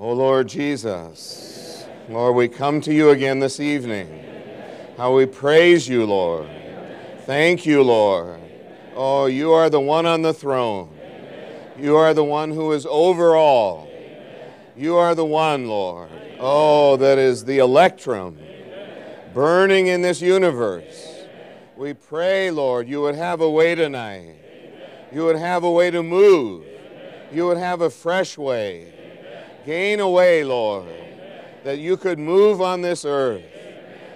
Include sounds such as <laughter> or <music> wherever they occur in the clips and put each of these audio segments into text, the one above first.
O Lord Jesus, Lord, we come to you again this evening. How we praise you, Lord. Thank you, Lord. Oh, you are the one on the throne. You are the one who is over all. You are the one, Lord. Oh, that is the electrum burning in this universe. We pray, Lord, you would have a way tonight. You would have a way to move. You would have a fresh way. Gain a way, Lord, that you could move on this earth.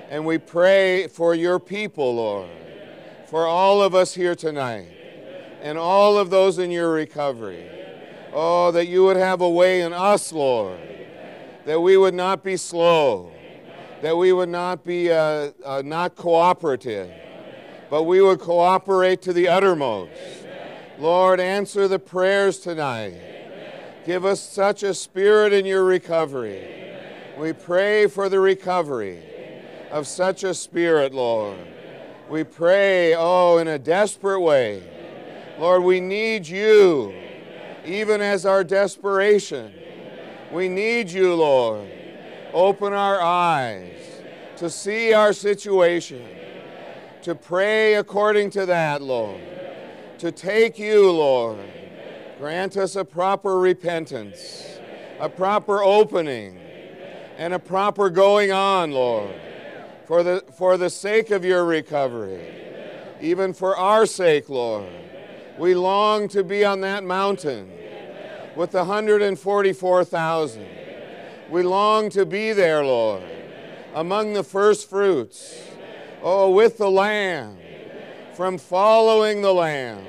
And we pray for your people, Lord, for all of us here tonight, and all of those in your recovery. Oh, that you would have a way in us, Lord, that we would not be slow, that we would not be uh, uh, not cooperative but we would cooperate to the uttermost. Lord, answer the prayers tonight. Give us such a spirit in your recovery. We pray for the recovery of such a spirit, Lord. We pray, oh, in a desperate way. Lord, we need you, even as our desperation. We need you, Lord. Open our eyes to see our situation to pray according to that, Lord. To take you, Lord. Grant us a proper repentance, a proper opening, and a proper going on, Lord, for the, for the sake of your recovery, even for our sake, Lord. We long to be on that mountain with the 144,000. We long to be there, Lord, among the first fruits Oh, with the Lamb, from following the Lamb,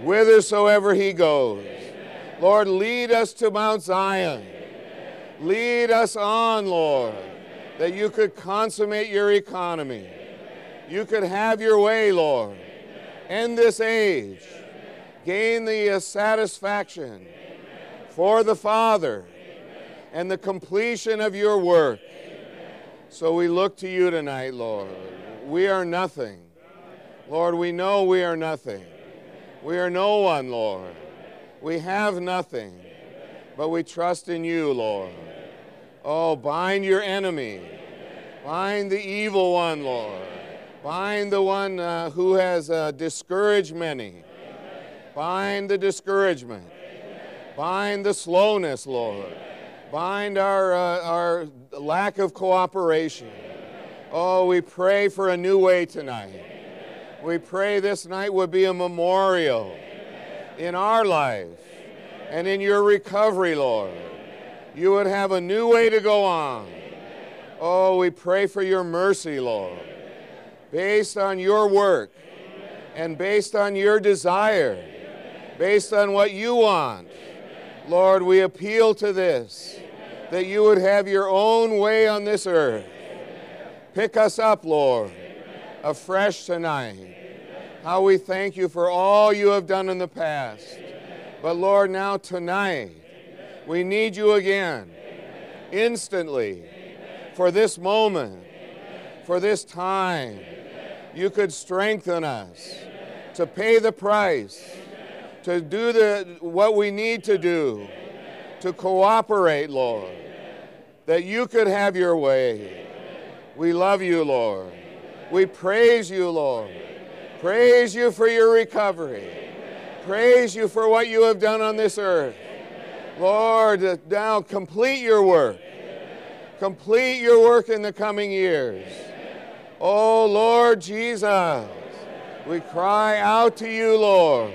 whithersoever he goes. Lord, lead us to Mount Zion. Lead us on, Lord, that you could consummate your economy. You could have your way, Lord. End this age. Gain the satisfaction for the Father and the completion of your work. So we look to you tonight, Lord. We are nothing. Lord, we know we are nothing. We are no one, Lord. We have nothing, but we trust in you, Lord. Oh, bind your enemy. Bind the evil one, Lord. Bind the one uh, who has uh, discouraged many. Bind the discouragement. Bind the slowness, Lord. Bind our, uh, our lack of cooperation. Oh, we pray for a new way tonight. Amen. We pray this night would be a memorial Amen. in our life Amen. and in your recovery, Lord. You would have a new way to go on. Oh, we pray for your mercy, Lord, based on your work and based on your desire, based on what you want. Lord, we appeal to this that you would have your own way on this earth Pick us up, Lord, afresh tonight. How we thank you for all you have done in the past. But Lord, now tonight, we need you again, instantly, for this moment, for this time. You could strengthen us to pay the price, to do the, what we need to do, to cooperate, Lord, that you could have your way. We love you, Lord. We praise you, Lord. Praise you for your recovery. Praise you for what you have done on this earth. Lord, now complete your work. Complete your work in the coming years. Oh, Lord Jesus, we cry out to you, Lord.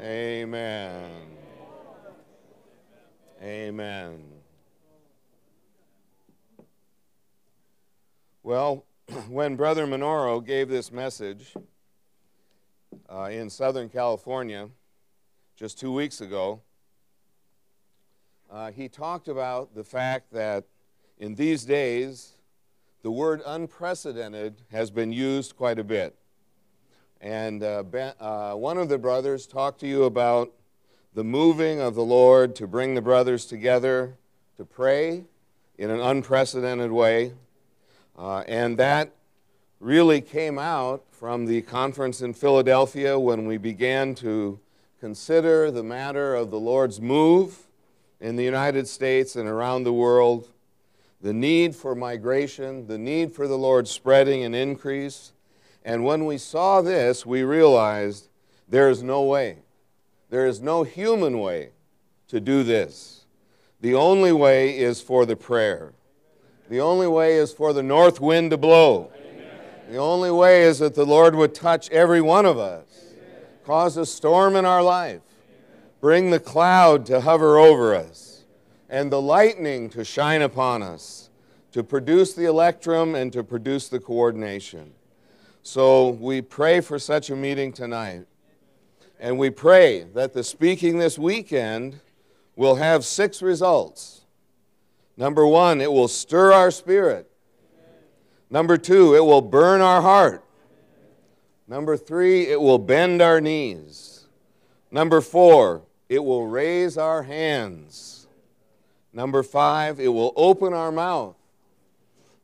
Amen. Amen. Well, <clears throat> when Brother Minoru gave this message uh, in Southern California just two weeks ago, uh, he talked about the fact that in these days, the word unprecedented has been used quite a bit. And uh, ben, uh, one of the brothers talked to you about the moving of the Lord to bring the brothers together to pray in an unprecedented way. Uh, and that really came out from the conference in Philadelphia when we began to consider the matter of the Lord's move in the United States and around the world, the need for migration, the need for the Lord spreading and increase. And when we saw this, we realized there is no way, there is no human way to do this. The only way is for the prayer. The only way is for the north wind to blow. The only way is that the Lord would touch every one of us, cause a storm in our life, bring the cloud to hover over us, and the lightning to shine upon us, to produce the electrum and to produce the coordination. So we pray for such a meeting tonight. And we pray that the speaking this weekend will have six results. Number one, it will stir our spirit. Number two, it will burn our heart. Number three, it will bend our knees. Number four, it will raise our hands. Number five, it will open our mouth.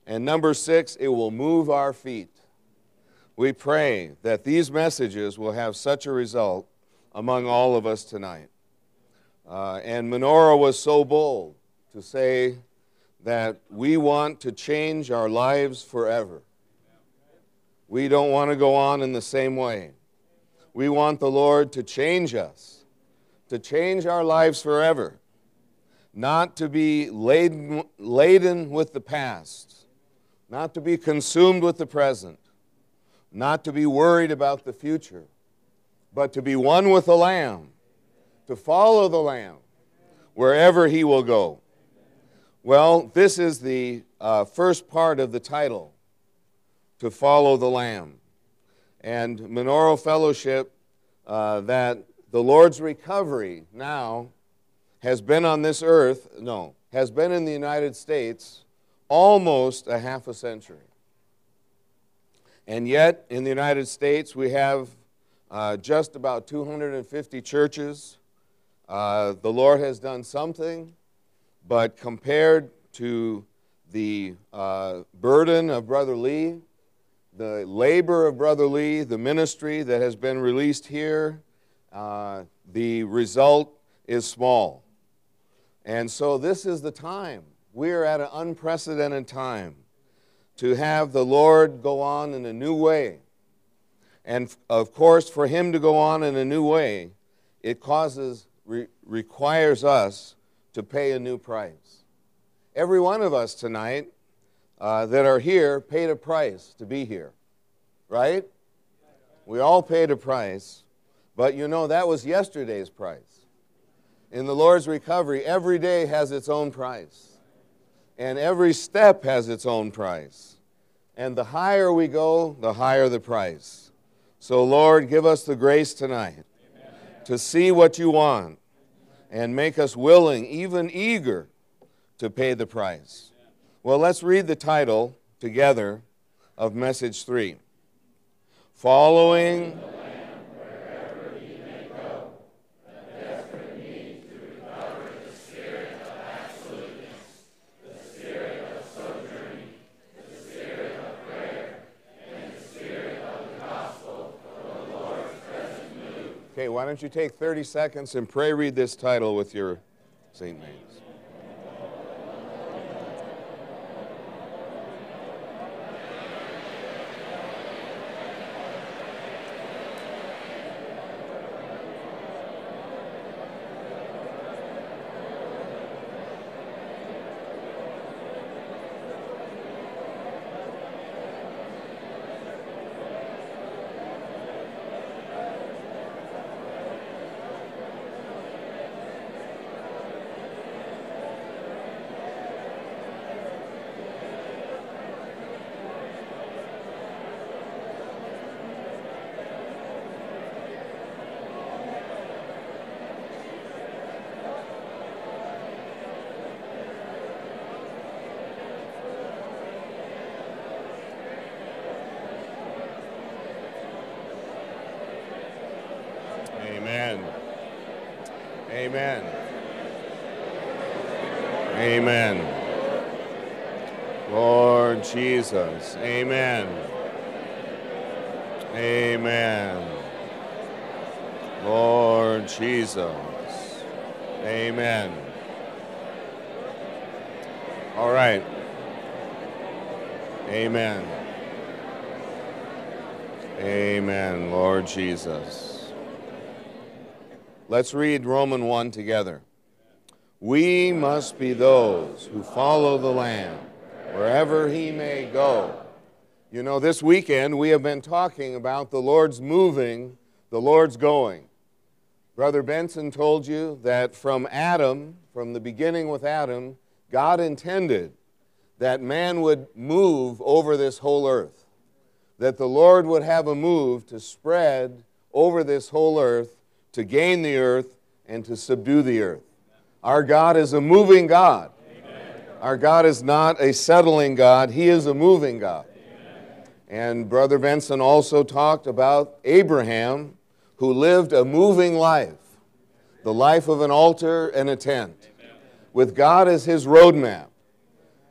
And number six, it will move our feet. We pray that these messages will have such a result among all of us tonight. Uh, and Minoru was so bold to say, that we want to change our lives forever. We don't want to go on in the same way. We want the Lord to change us, to change our lives forever, not to be laden, laden with the past, not to be consumed with the present, not to be worried about the future, but to be one with the Lamb, to follow the Lamb wherever He will go. Well, this is the uh, first part of the title to follow the Lamb. And Minoru Fellowship, uh, that the Lord's recovery now has been on this earth, no, has been in the United States almost a half a century. And yet, in the United States, we have uh, just about 250 churches. Uh, the Lord has done something. But compared to the uh, burden of Brother Lee, the labor of Brother Lee, the ministry that has been released here, uh, the result is small. And so this is the time. We are at an unprecedented time to have the Lord go on in a new way. And of course, for Him to go on in a new way, it causes, re- requires us to pay a new price. Every one of us tonight uh, that are here paid a price to be here, right? We all paid a price, but you know that was yesterday's price. In the Lord's recovery, every day has its own price, and every step has its own price. And the higher we go, the higher the price. So, Lord, give us the grace tonight Amen. to see what you want and make us willing, even eager, to pay the price. Well, let's read the title together of message three Following Okay, why don't you take 30 seconds and pray read this title with your St. names. Jesus. Amen. Amen. Lord Jesus. Amen. All right. Amen. Amen, Lord Jesus. Let's read Roman 1 together. We must be those who follow the Lamb wherever he may go. You know, this weekend we have been talking about the Lord's moving, the Lord's going. Brother Benson told you that from Adam, from the beginning with Adam, God intended that man would move over this whole earth, that the Lord would have a move to spread over this whole earth, to gain the earth, and to subdue the earth. Our God is a moving God. Our God is not a settling God, He is a moving God. Amen. And Brother Benson also talked about Abraham, who lived a moving life, the life of an altar and a tent, Amen. with God as his roadmap,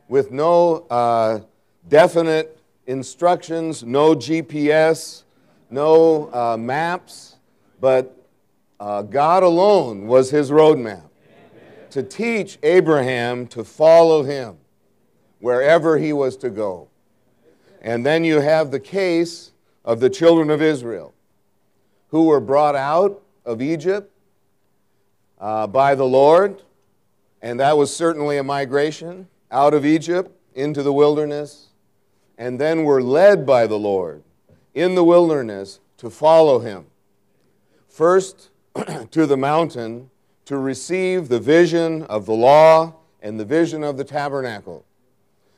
with no uh, definite instructions, no GPS, no uh, maps, but uh, God alone was his roadmap to teach Abraham to follow him wherever he was to go. And then you have the case of the children of Israel who were brought out of Egypt uh, by the Lord, and that was certainly a migration out of Egypt into the wilderness, and then were led by the Lord in the wilderness to follow him. First <clears throat> to the mountain to receive the vision of the law and the vision of the tabernacle.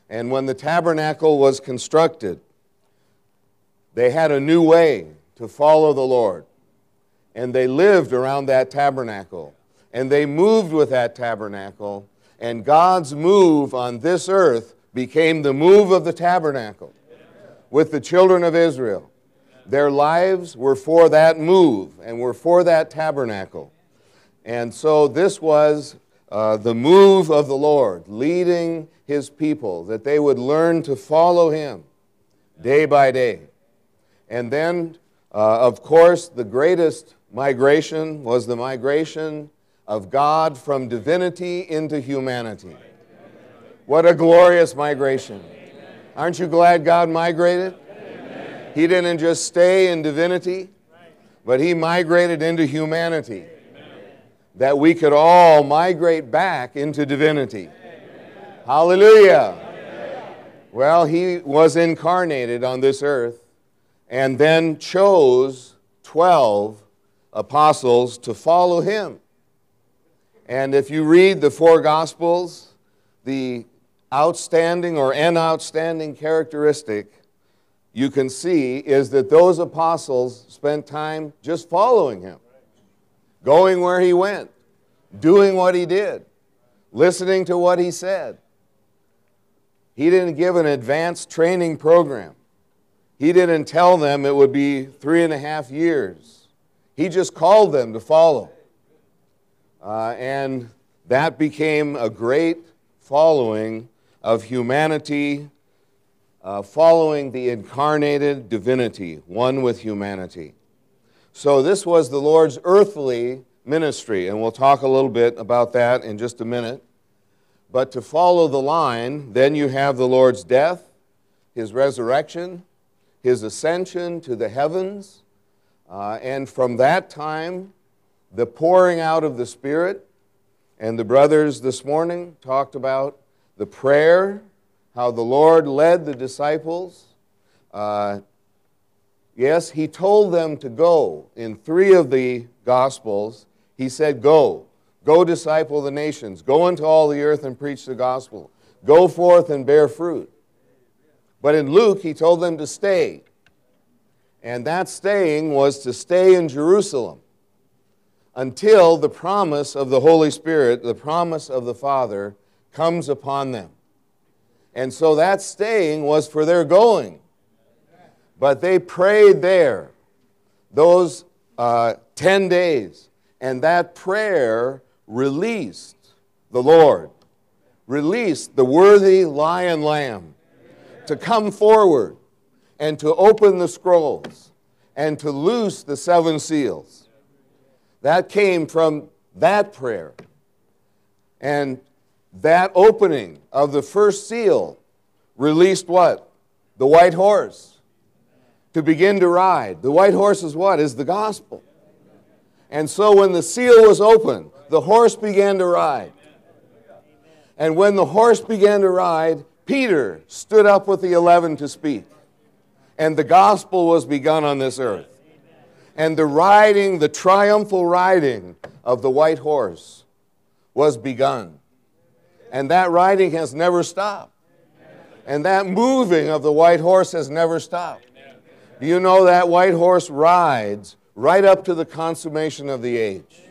And when the tabernacle was constructed, they had a new way to follow the Lord. And they lived around that tabernacle. And they moved with that tabernacle. And God's move on this earth became the move of the tabernacle with the children of Israel. Their lives were for that move and were for that tabernacle. And so this was uh, the move of the Lord, leading his people, that they would learn to follow him day by day. And then, uh, of course, the greatest migration was the migration of God from divinity into humanity. What a glorious migration. Aren't you glad God migrated? He didn't just stay in divinity, but he migrated into humanity that we could all migrate back into divinity. Amen. Hallelujah. Amen. Well, he was incarnated on this earth and then chose 12 apostles to follow him. And if you read the four gospels, the outstanding or an outstanding characteristic you can see is that those apostles spent time just following him going where he went, doing what he did, listening to what he said. He didn't give an advanced training program. He didn't tell them it would be three and a half years. He just called them to follow. Uh, and that became a great following of humanity, uh, following the incarnated divinity, one with humanity. So this was the Lord's earthly ministry, and we'll talk a little bit about that in just a minute. But to follow the line, then you have the Lord's death, his resurrection, his ascension to the heavens, uh, and from that time, the pouring out of the Spirit. And the brothers this morning talked about the prayer, how the Lord led the disciples uh, Yes, he told them to go. In three of the Gospels, he said, Go. Go disciple the nations. Go into all the earth and preach the gospel. Go forth and bear fruit. But in Luke, he told them to stay. And that staying was to stay in Jerusalem until the promise of the Holy Spirit, the promise of the Father, comes upon them. And so that staying was for their going. But they prayed there those uh, 10 days, and that prayer released the Lord, released the worthy lion lamb to come forward and to open the scrolls and to loose the seven seals. That came from that prayer. And that opening of the first seal released what? The white horse to begin to ride. The white horse is what? Is the gospel. And so when the seal was opened, the horse began to ride. And when the horse began to ride, Peter stood up with the eleven to speak. And the gospel was begun on this earth. And the riding, the triumphal riding of the white horse was begun. And that riding has never stopped. And that moving of the white horse has never stopped. Do you know that white horse rides right up to the consummation of the age?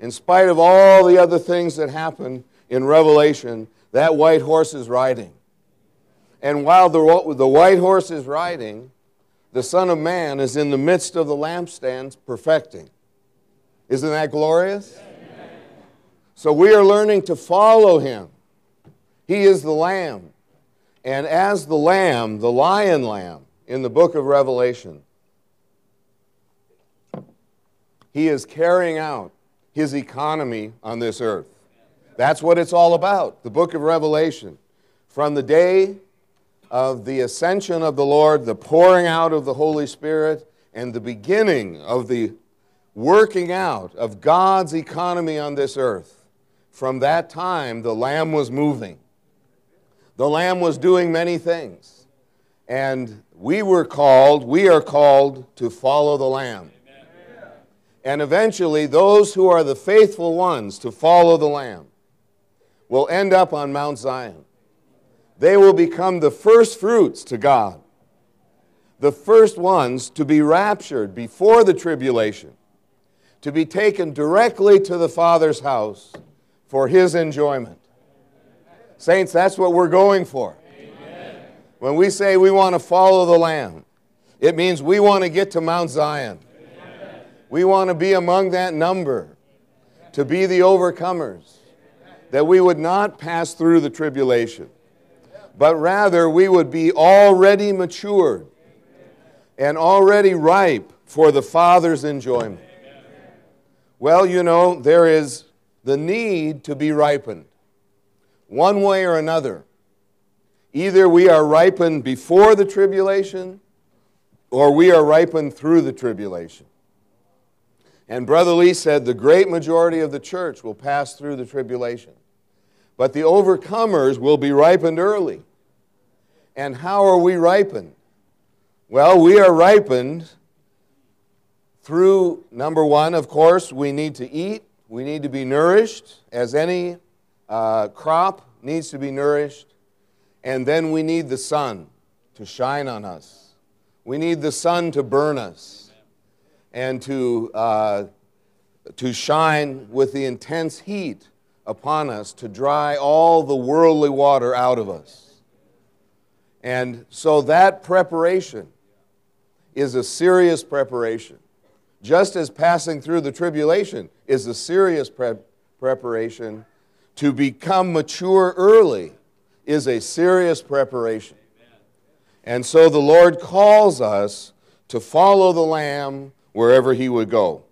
In spite of all the other things that happen in Revelation, that white horse is riding. And while the, the white horse is riding, the Son of Man is in the midst of the lampstands perfecting. Isn't that glorious? Amen. So we are learning to follow him. He is the Lamb. And as the Lamb, the lion lamb in the book of Revelation, he is carrying out his economy on this earth. That's what it's all about, the book of Revelation. From the day of the ascension of the Lord, the pouring out of the Holy Spirit, and the beginning of the working out of God's economy on this earth. From that time, the Lamb was moving. The Lamb was doing many things. And we were called, we are called to follow the Lamb. And eventually, those who are the faithful ones to follow the Lamb will end up on Mount Zion. They will become the first fruits to God, the first ones to be raptured before the tribulation, to be taken directly to the Father's house for His enjoyment. Saints, that's what we're going for. When we say we want to follow the Lamb, it means we want to get to Mount Zion. Amen. We want to be among that number, to be the overcomers, that we would not pass through the tribulation but rather we would be already matured and already ripe for the Father's enjoyment. Well, you know, there is the need to be ripened, one way or another. Either we are ripened before the tribulation or we are ripened through the tribulation. And Brother Lee said the great majority of the church will pass through the tribulation. But the overcomers will be ripened early. And how are we ripened? Well, we are ripened through, number one, of course, we need to eat, we need to be nourished, as any uh, crop needs to be nourished. And then we need the sun to shine on us. We need the sun to burn us and to, uh, to shine with the intense heat upon us to dry all the worldly water out of us. And so that preparation is a serious preparation. Just as passing through the tribulation is a serious pre- preparation, to become mature early is a serious preparation. And so the Lord calls us to follow the Lamb wherever He would go.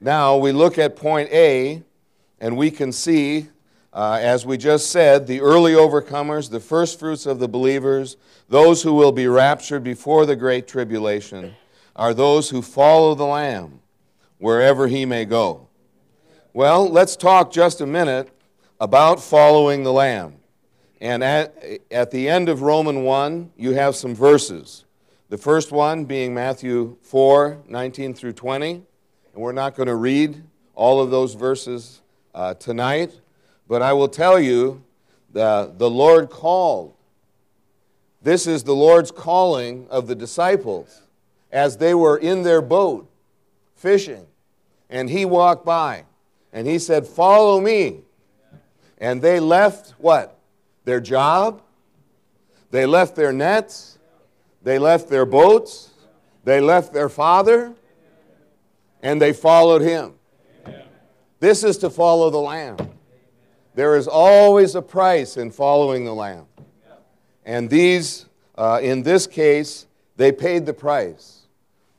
Now we look at point A and we can see, uh, as we just said, the early overcomers, the first fruits of the believers, those who will be raptured before the great tribulation, are those who follow the Lamb wherever he may go. Well, let's talk just a minute about following the Lamb. And at, at the end of Roman 1, you have some verses. The first one being Matthew 4 19 through 20. And we're not going to read all of those verses uh, tonight, but I will tell you the, the Lord called. This is the Lord's calling of the disciples as they were in their boat fishing. And he walked by and he said, Follow me. And they left what? Their job, they left their nets, they left their boats, they left their father, and they followed him. This is to follow the Lamb. There is always a price in following the Lamb. And these, uh, in this case, they paid the price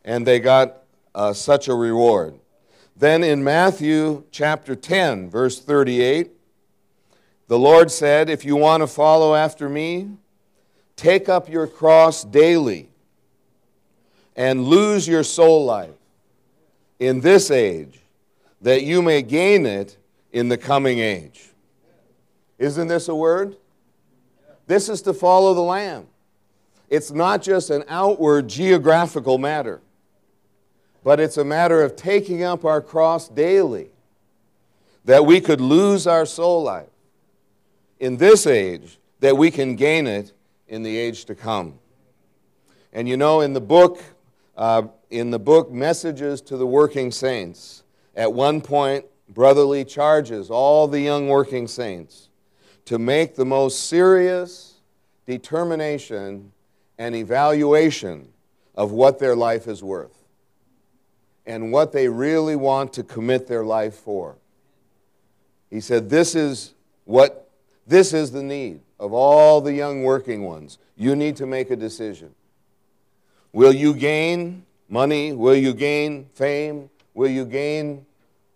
and they got uh, such a reward. Then in Matthew chapter 10, verse 38, The Lord said, If you want to follow after me, take up your cross daily and lose your soul life in this age, that you may gain it in the coming age. Isn't this a word? This is to follow the Lamb. It's not just an outward geographical matter, but it's a matter of taking up our cross daily that we could lose our soul life in this age that we can gain it in the age to come. And you know, in the book, uh, in the book Messages to the Working Saints, at one point, Brother Lee charges all the young working saints to make the most serious determination and evaluation of what their life is worth and what they really want to commit their life for. He said, This is what this is the need of all the young working ones. You need to make a decision. Will you gain money? Will you gain fame? Will you gain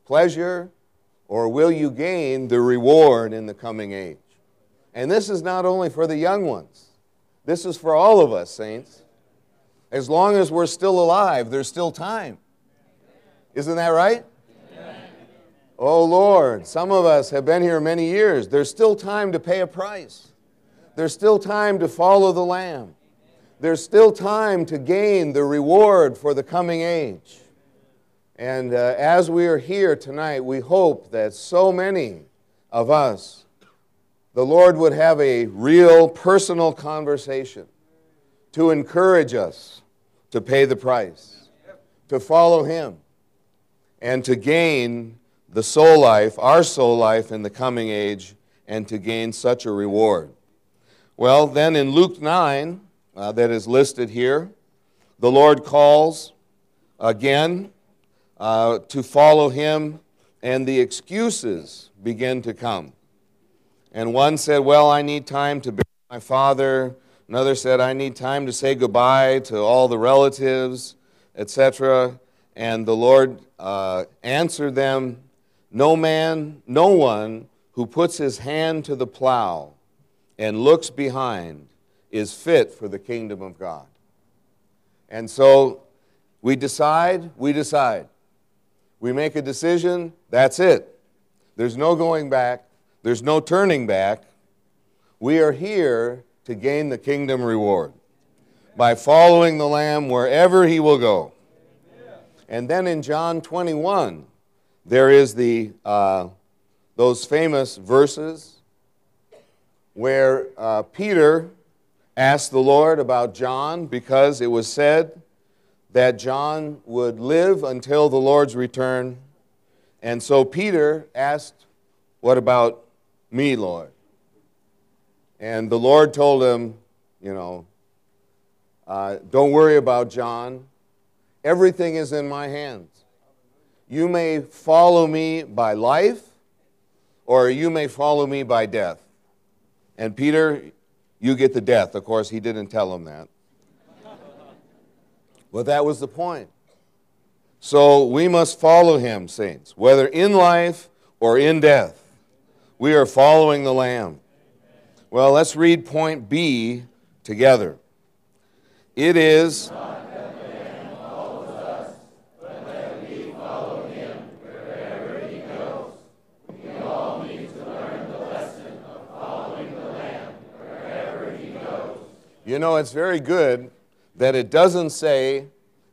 pleasure? Or will you gain the reward in the coming age? And this is not only for the young ones, this is for all of us, saints. As long as we're still alive, there's still time. Isn't that right? Oh Lord, some of us have been here many years. There's still time to pay a price. There's still time to follow the Lamb. There's still time to gain the reward for the coming age. And uh, as we are here tonight, we hope that so many of us, the Lord would have a real personal conversation to encourage us to pay the price, to follow Him, and to gain the soul life, our soul life in the coming age, and to gain such a reward. Well, then in Luke 9, uh, that is listed here, the Lord calls again uh, to follow him, and the excuses begin to come. And one said, Well, I need time to bury my father. Another said, I need time to say goodbye to all the relatives, etc. And the Lord uh, answered them no man, no one who puts his hand to the plow and looks behind is fit for the kingdom of God. And so we decide, we decide. We make a decision, that's it. There's no going back, there's no turning back. We are here to gain the kingdom reward by following the Lamb wherever he will go. And then in John 21, there is the, uh, those famous verses where uh, Peter asked the Lord about John because it was said that John would live until the Lord's return. And so Peter asked, What about me, Lord? And the Lord told him, You know, uh, don't worry about John. Everything is in my hands. You may follow me by life, or you may follow me by death. And Peter, you get the death. Of course, he didn't tell him that. But that was the point. So we must follow him, saints, whether in life or in death. We are following the Lamb. Well, let's read point B together. It is. You know, it's very good that it doesn't say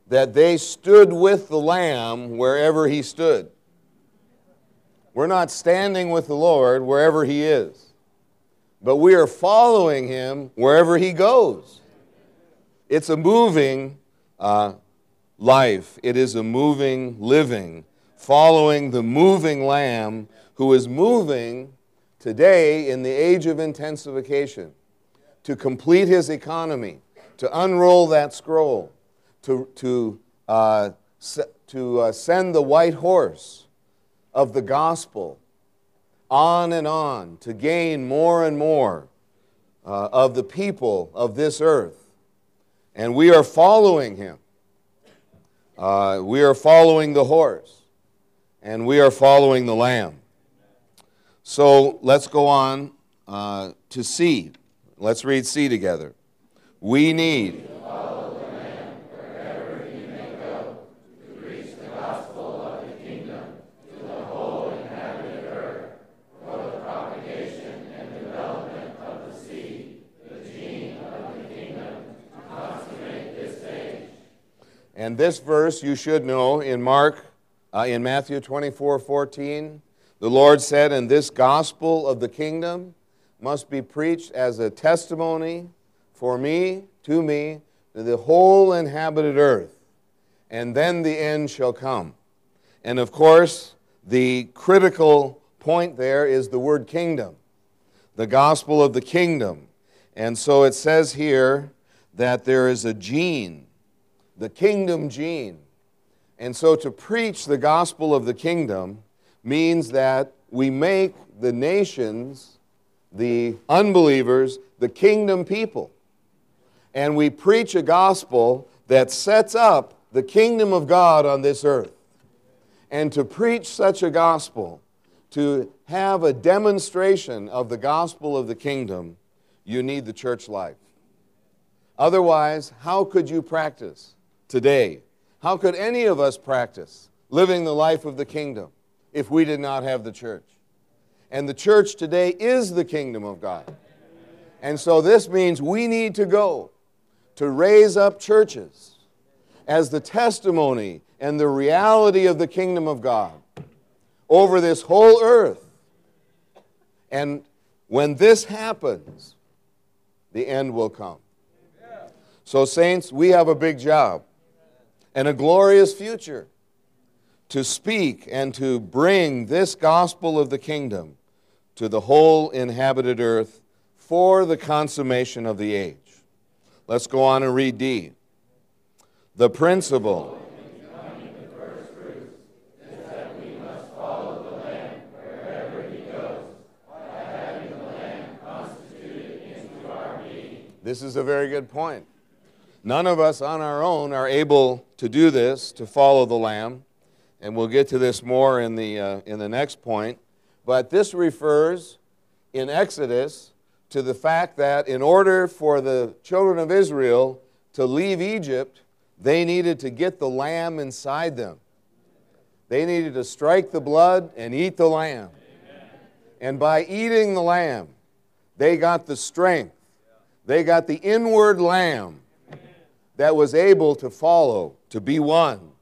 that they stood with the Lamb wherever he stood. We're not standing with the Lord wherever he is, but we are following him wherever he goes. It's a moving uh, life, it is a moving living, following the moving Lamb who is moving today in the age of intensification to complete his economy, to unroll that scroll, to, to, uh, to uh, send the white horse of the gospel on and on to gain more and more uh, of the people of this earth. And we are following him. Uh, we are following the horse, and we are following the lamb. So let's go on uh, to C. Let's read C together. We need. And this verse you should know in Mark, uh, in Matthew 24 14, the Lord said, And this gospel of the kingdom must be preached as a testimony for me, to me, to the whole inhabited earth, and then the end shall come. And of course, the critical point there is the word kingdom, the gospel of the kingdom. And so it says here that there is a gene the kingdom gene. And so to preach the gospel of the kingdom means that we make the nations, the unbelievers, the kingdom people. And we preach a gospel that sets up the kingdom of God on this earth. And to preach such a gospel, to have a demonstration of the gospel of the kingdom, you need the church life. Otherwise, how could you practice? today. How could any of us practice living the life of the kingdom if we did not have the church? And the church today is the kingdom of God. And so this means we need to go to raise up churches as the testimony and the reality of the kingdom of God over this whole earth. And when this happens, the end will come. So, saints, we have a big job and a glorious future to speak and to bring this gospel of the kingdom to the whole inhabited earth for the consummation of the age. Let's go on and read D. The principle. This is a very good point. None of us on our own are able to do this, to follow the Lamb. And we'll get to this more in the, uh, in the next point. But this refers in Exodus to the fact that in order for the children of Israel to leave Egypt, they needed to get the lamb inside them. They needed to strike the blood and eat the lamb. Amen. And by eating the lamb, they got the strength. They got the inward lamb that was able to follow, to be one,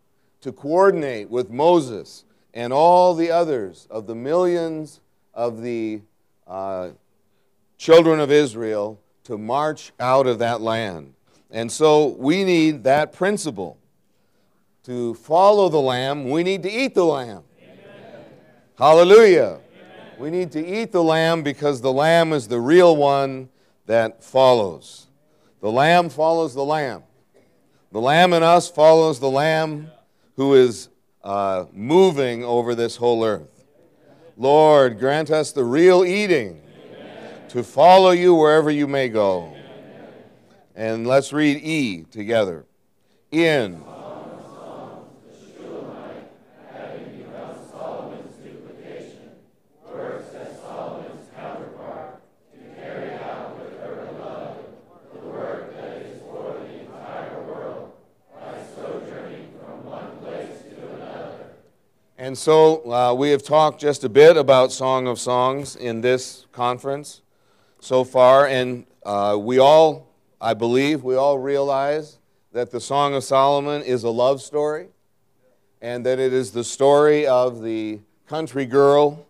to coordinate with Moses and all the others of the millions of the uh, children of Israel to march out of that land. And so we need that principle. To follow the lamb, we need to eat the lamb. Amen. Hallelujah. Amen. We need to eat the lamb because the lamb is the real one that follows. The lamb follows the lamb. The Lamb in us follows the Lamb who is uh, moving over this whole earth. Lord, grant us the real eating Amen. to follow you wherever you may go. Amen. And let's read E together. In. And so uh, we have talked just a bit about Song of Songs in this conference so far, and uh, we all, I believe, we all realize that the Song of Solomon is a love story, and that it is the story of the country girl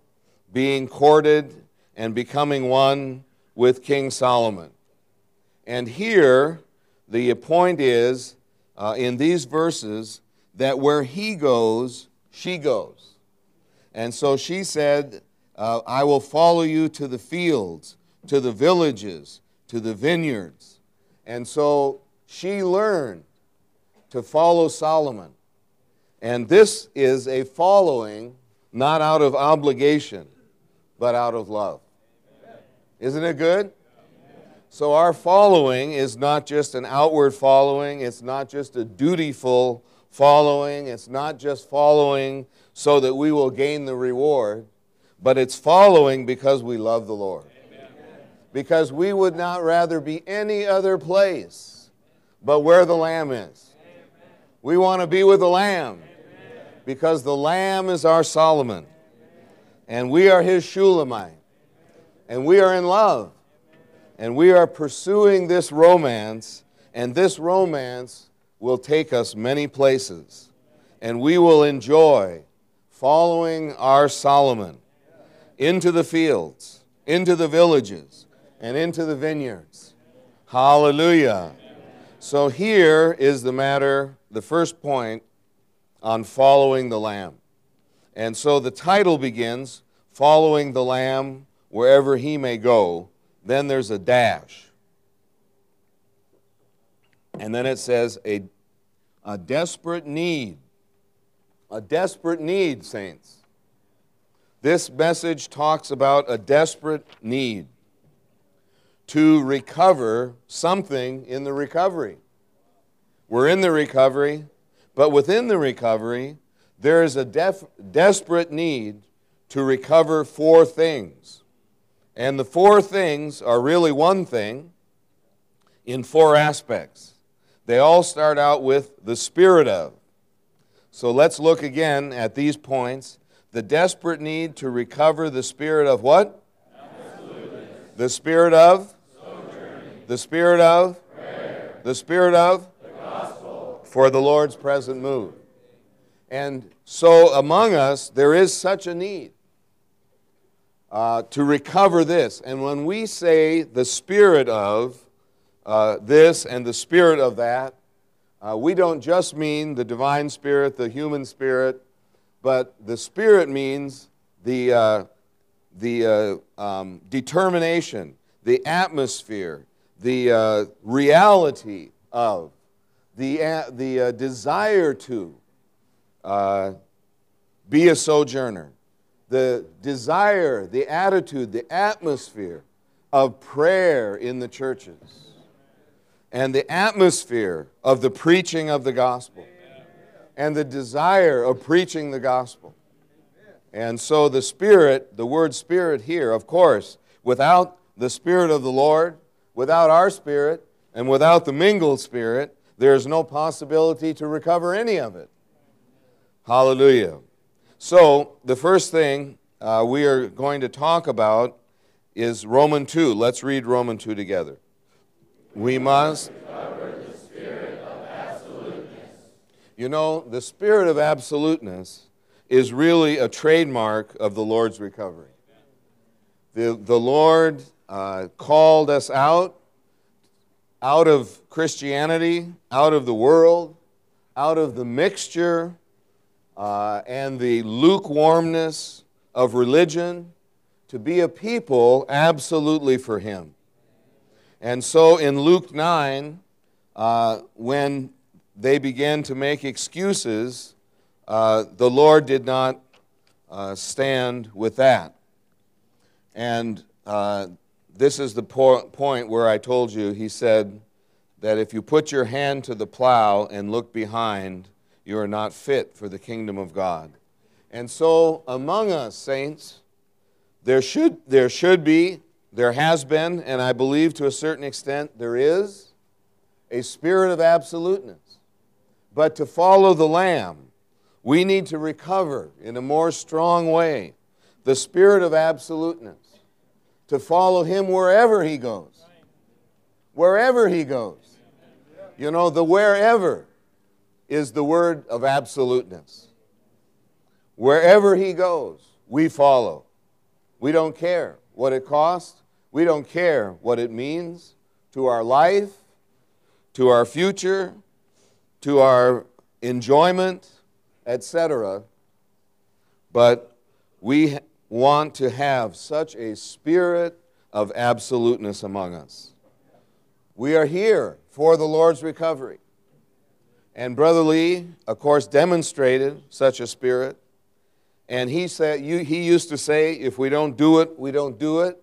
being courted and becoming one with King Solomon. And here, the point is, uh, in these verses, that where he goes, she goes. And so she said, uh, I will follow you to the fields, to the villages, to the vineyards. And so she learned to follow Solomon. And this is a following not out of obligation, but out of love. Isn't it good? So, our following is not just an outward following, it's not just a dutiful following. It's not just following so that we will gain the reward, but it's following because we love the Lord. Because we would not rather be any other place but where the Lamb is. We want to be with the Lamb because the Lamb is our Solomon and we are his Shulamite and we are in love and we are pursuing this romance, and this romance will take us many places, and we will enjoy following our Solomon into the fields, into the villages, and into the vineyards. Hallelujah. So here is the matter, the first point on following the Lamb. And so the title begins Following the Lamb wherever he may go. Then there's a dash. And then it says a, a desperate need. A desperate need, saints. This message talks about a desperate need to recover something in the recovery. We're in the recovery, but within the recovery, there is a def- desperate need to recover four things. And the four things are really one thing in four aspects. They all start out with the spirit of. So let's look again at these points. The desperate need to recover the spirit of what? The spirit of? Sojourning. The spirit of? Prayer. The spirit of? The gospel. For the Lord's present move. And so among us, there is such a need uh, to recover this. And when we say the spirit of uh, this and the spirit of that, uh, we don't just mean the divine spirit, the human spirit, but the spirit means the, uh, the uh, um, determination, the atmosphere, the uh, reality of, the, the desire to be a sojourner the desire, the attitude, the atmosphere of prayer in the churches, and the atmosphere of the preaching of the gospel, and the desire of preaching the gospel. And so the Spirit, the word Spirit here, of course, without the Spirit of the Lord, without our Spirit, and without the mingled Spirit, there is no possibility to recover any of it. Hallelujah. So, the first thing uh, we are going to talk about is Roman 2. Let's read Roman 2 together. We must. You know, the spirit of absoluteness is really a trademark of the Lord's recovery. The, the Lord uh, called us out, out of Christianity, out of the world, out of the mixture uh, and the lukewarmness of religion to be a people absolutely for Him. And so in Luke 9, uh, when they began to make excuses, uh, the Lord did not uh, stand with that. And uh, this is the po- point where I told you, he said that if you put your hand to the plow and look behind, you are not fit for the kingdom of God. And so, among us, saints, there should, there should be, there has been, and I believe to a certain extent there is, a spirit of absoluteness. But to follow the Lamb, we need to recover in a more strong way the spirit of absoluteness, to follow Him wherever He goes. Wherever He goes. You know, the wherever is the word of absoluteness. Wherever he goes, we follow. We don't care what it costs, we don't care what it means to our life, to our future, to our enjoyment, etc. But we want to have such a spirit of absoluteness among us. We are here for the Lord's recovery. And Brother Lee, of course, demonstrated such a spirit. And he said, you, he used to say, if we don't do it, we don't do it.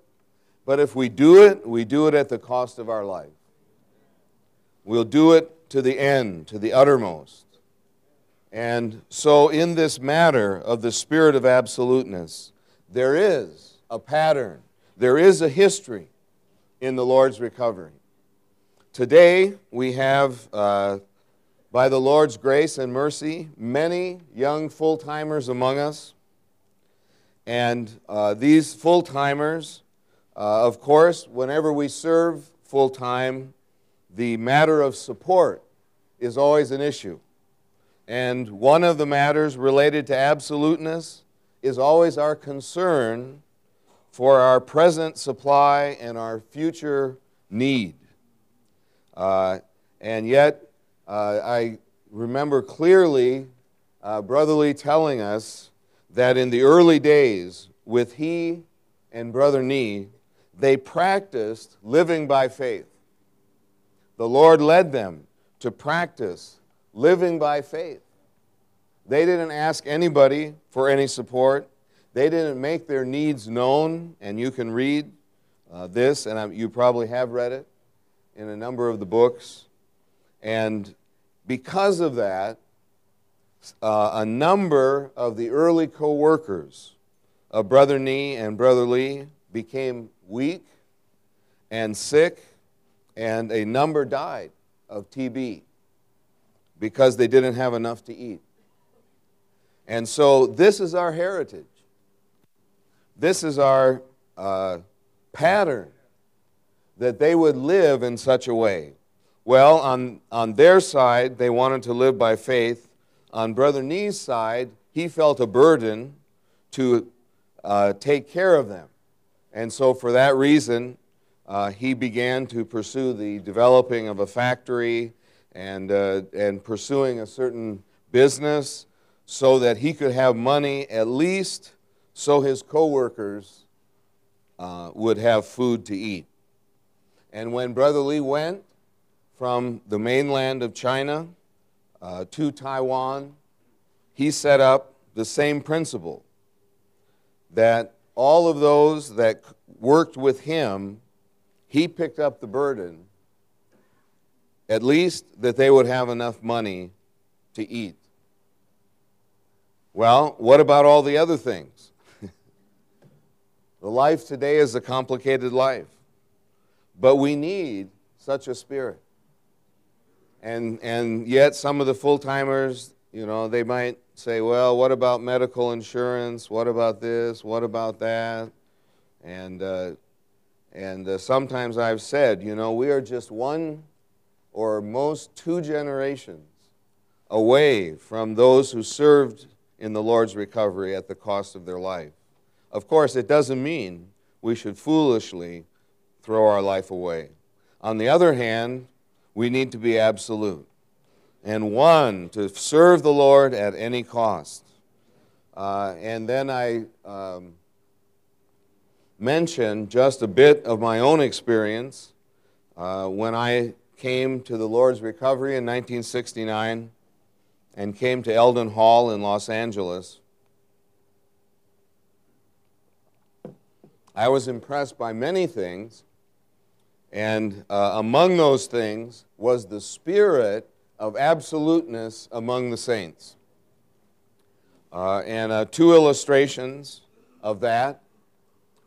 But if we do it, we do it at the cost of our life. We'll do it to the end, to the uttermost. And so, in this matter of the spirit of absoluteness, there is a pattern, there is a history in the Lord's recovery. Today, we have, uh, by the Lord's grace and mercy, many young full timers among us. And uh, these full timers, uh, of course, whenever we serve full time, the matter of support is always an issue. And one of the matters related to absoluteness is always our concern for our present supply and our future need. Uh, and yet, uh, I remember clearly uh, Brother Lee telling us that in the early days, with he and Brother Nee, they practiced living by faith. The Lord led them to practice living by faith. They didn't ask anybody for any support. They didn't make their needs known, and you can read uh, this, and you probably have read it in a number of the books. And because of that, uh, a number of the early co workers of Brother Nee and Brother Lee became weak and sick, and a number died of TB because they didn't have enough to eat. And so, this is our heritage. This is our uh, pattern that they would live in such a way. Well, on, on their side, they wanted to live by faith. On Brother Nee's side, he felt a burden to uh, take care of them. And so, for that reason, uh, he began to pursue the developing of a factory and, uh, and pursuing a certain business so that he could have money at least so his coworkers uh, would have food to eat. And when Brother Lee went from the mainland of China uh, to Taiwan, he set up the same principle that all of those that worked with him, he picked up the burden, at least that they would have enough money to eat. Well, what about all the other things? <laughs> the life today is a complicated life, but we need such a spirit. And, and yet, some of the full timers, you know, they might say, well, what about medical insurance? What about this? What about that? And, uh, and uh, sometimes I've said, you know, we are just one or most two generations away from those who served in the Lord's recovery at the cost of their life. Of course, it doesn't mean we should foolishly throw our life away. On the other hand, we need to be absolute and one to serve the Lord at any cost. Uh, and then I um, mentioned just a bit of my own experience uh, when I came to the Lord's recovery in 1969 and came to Elden Hall in Los Angeles, I was impressed by many things, and uh, among those things was the spirit of absoluteness among the saints. Uh, and uh, two illustrations of that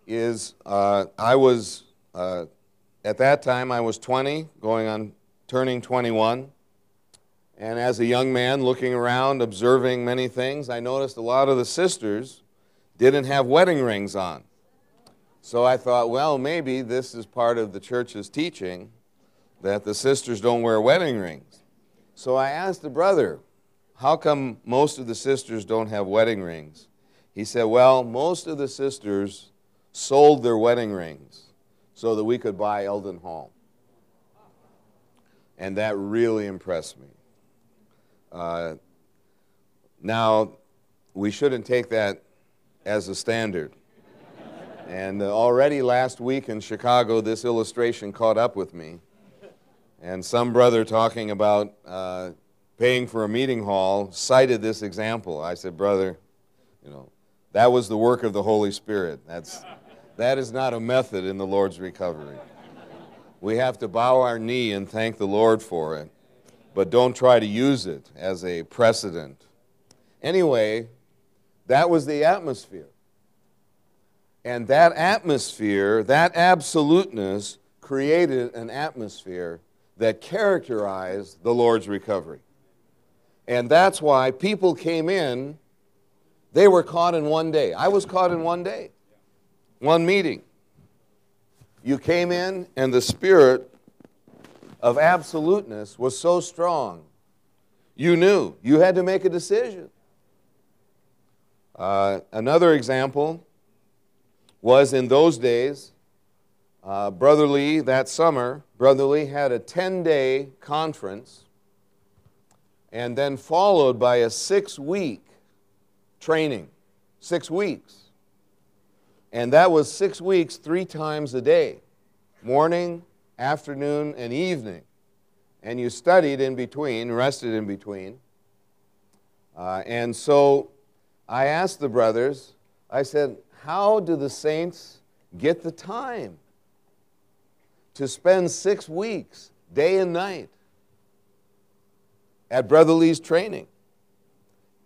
is uh, I was, uh, at that time, I was 20, going on turning 21. And as a young man looking around, observing many things, I noticed a lot of the sisters didn't have wedding rings on. So I thought, well, maybe this is part of the church's teaching that the sisters don't wear wedding rings. So I asked the brother, how come most of the sisters don't have wedding rings? He said, well, most of the sisters sold their wedding rings so that we could buy Elden Hall. And that really impressed me. Uh, now, we shouldn't take that as a standard. And uh, already last week in Chicago, this illustration caught up with me. And some brother talking about uh, paying for a meeting hall cited this example. I said, Brother, you know, that was the work of the Holy Spirit. That's, that is not a method in the Lord's recovery. We have to bow our knee and thank the Lord for it but don't try to use it as a precedent. Anyway, that was the atmosphere. And that atmosphere, that absoluteness, created an atmosphere that characterized the Lord's recovery. And that's why people came in, they were caught in one day. I was caught in one day, one meeting. You came in, and the spirit of absoluteness was so strong. You knew. You had to make a decision. Uh, another example was in those days, uh, Brother Lee, that summer, Brother Lee had a 10 day conference and then followed by a six week training. Six weeks. And that was six weeks, three times a day morning, afternoon, and evening. And you studied in between, rested in between. Uh, and so I asked the brothers, I said, How do the saints get the time to spend six weeks, day and night, at Brother Lee's training?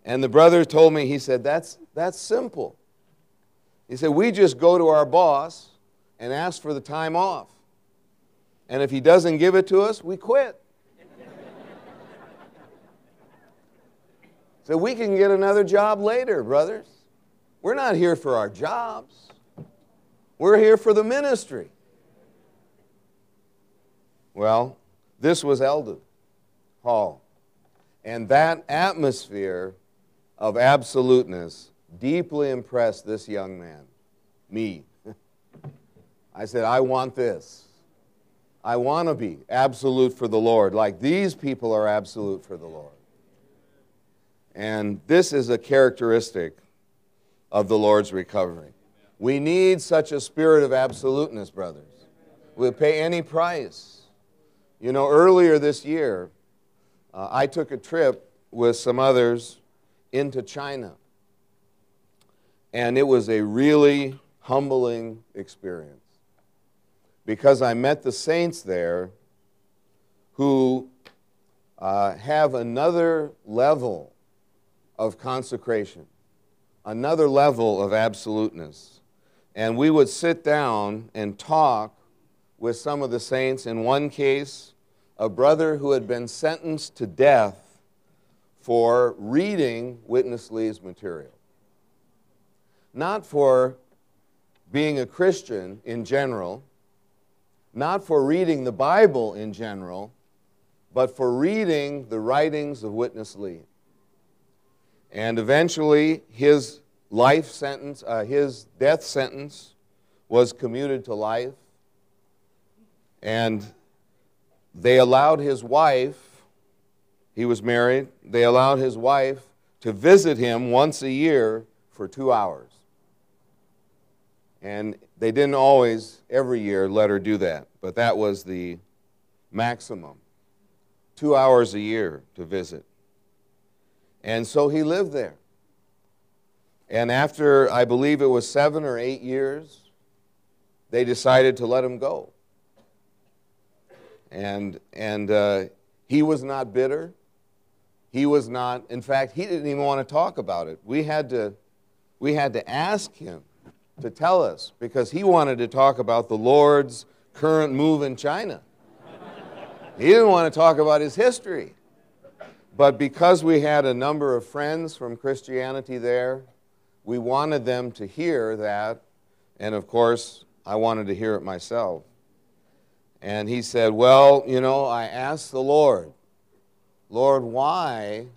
And the brother told me, he said, That's, that's simple. He said, We just go to our boss and ask for the time off. And if he doesn't give it to us, we quit. <laughs> so we can get another job later, brothers. We're not here for our jobs, we're here for the ministry. Well, this was Elden Hall. And that atmosphere of absoluteness deeply impressed this young man, me. <laughs> I said, I want this. I want to be absolute for the Lord, like these people are absolute for the Lord. And this is a characteristic of the Lord's recovery. We need such a spirit of absoluteness, brothers. We'll pay any price. You know, earlier this year, uh, I took a trip with some others into China. And it was a really humbling experience because I met the saints there who uh, have another level of consecration, another level of absoluteness. And we would sit down and talk with some of the saints. In one case, a brother who had been sentenced to death for reading Witness Lee's material. Not for being a Christian in general, not for reading the Bible in general, but for reading the writings of Witness Lee. And eventually, his life sentence, uh, his death sentence, was commuted to life. And they allowed his wife, he was married, they allowed his wife to visit him once a year for two hours. And they didn't always, every year, let her do that, but that was the maximum. Two hours a year to visit. And so he lived there. And after, I believe it was seven or eight years, they decided to let him go. And, and uh, he was not bitter. He was not, in fact, he didn't even want to talk about it. We had to, we had to ask him to tell us because he wanted to talk about the Lord's current move in China. he didn't want to talk about his history. But because we had a number of friends from Christianity there, we wanted them to hear that. And of course, I wanted to hear it myself. And he said, Well, you know, I asked the Lord, Lord, why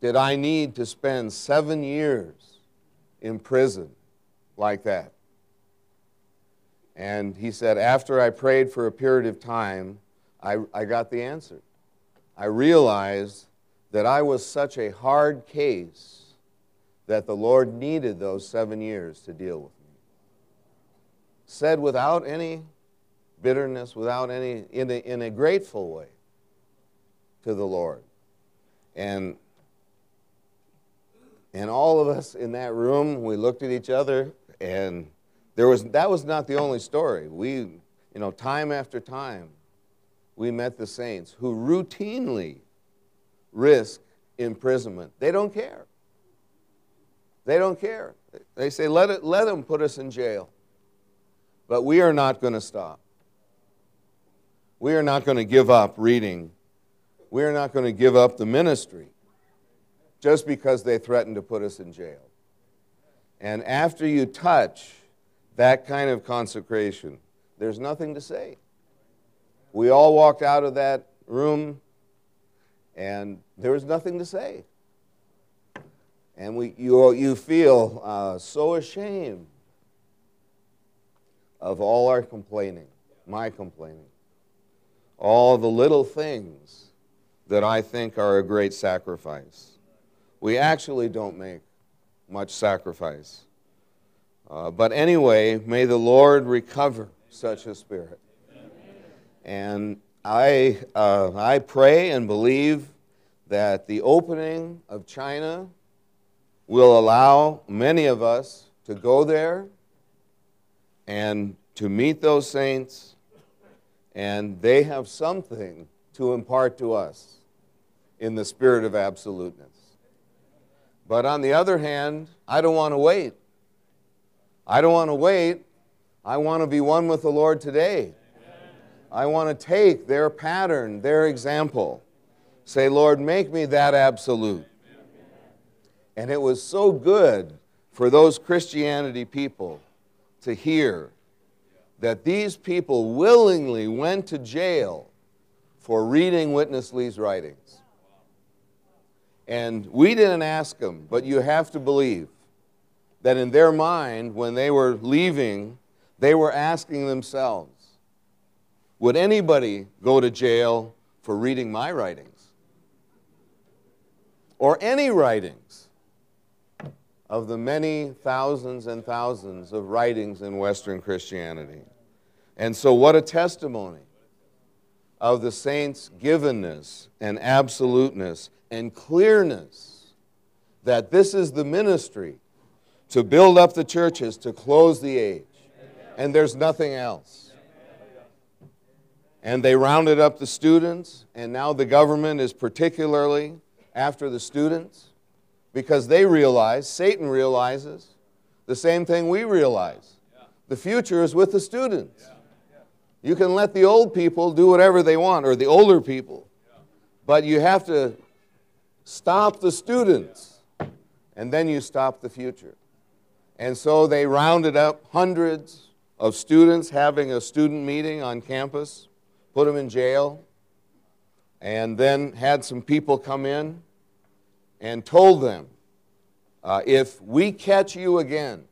did I need to spend seven years in prison like that. And he said, after I prayed for a period of time, I, I got the answer. I realized that I was such a hard case that the Lord needed those seven years to deal with me. Said without any bitterness, without any, in a, in a grateful way to the Lord. And, and all of us in that room, we looked at each other and there was, that was not the only story. We, you know, time after time, we met the saints who routinely risk imprisonment. They don't care. They don't care. They say, let, it, let them put us in jail. But we are not going to stop. We are not going to give up reading. We are not going to give up the ministry just because they threaten to put us in jail. And after you touch that kind of consecration, there's nothing to say. We all walked out of that room and there was nothing to say. And we, you, you feel uh, so ashamed of all our complaining, my complaining, all the little things that I think are a great sacrifice. We actually don't make much sacrifice. Uh, but anyway, may the Lord recover such a spirit. And I, uh, I pray and believe that the opening of China will allow many of us to go there and to meet those saints, and they have something to impart to us in the spirit of absoluteness. But on the other hand, I don't want to wait. I don't want to wait. I want to be one with the Lord today. I want to take their pattern, their example. Say, Lord, make me that absolute. And it was so good for those Christianity people to hear that these people willingly went to jail for reading Witness Lee's writings. And we didn't ask them, but you have to believe that in their mind, when they were leaving, they were asking themselves, would anybody go to jail for reading my writings? Or any writings of the many thousands and thousands of writings in Western Christianity. And so, what a testimony of the saints' givenness and absoluteness and clearness that this is the ministry to build up the churches, to close the age, and there's nothing else. And they rounded up the students, and now the government is particularly after the students because they realize, Satan realizes, the same thing we realize. The future is with the students. You can let the old people do whatever they want, or the older people, but you have to stop the students, and then you stop the future. And so they rounded up hundreds of students having a student meeting on campus, put them in jail, and then had some people come in and told them uh, if we catch you again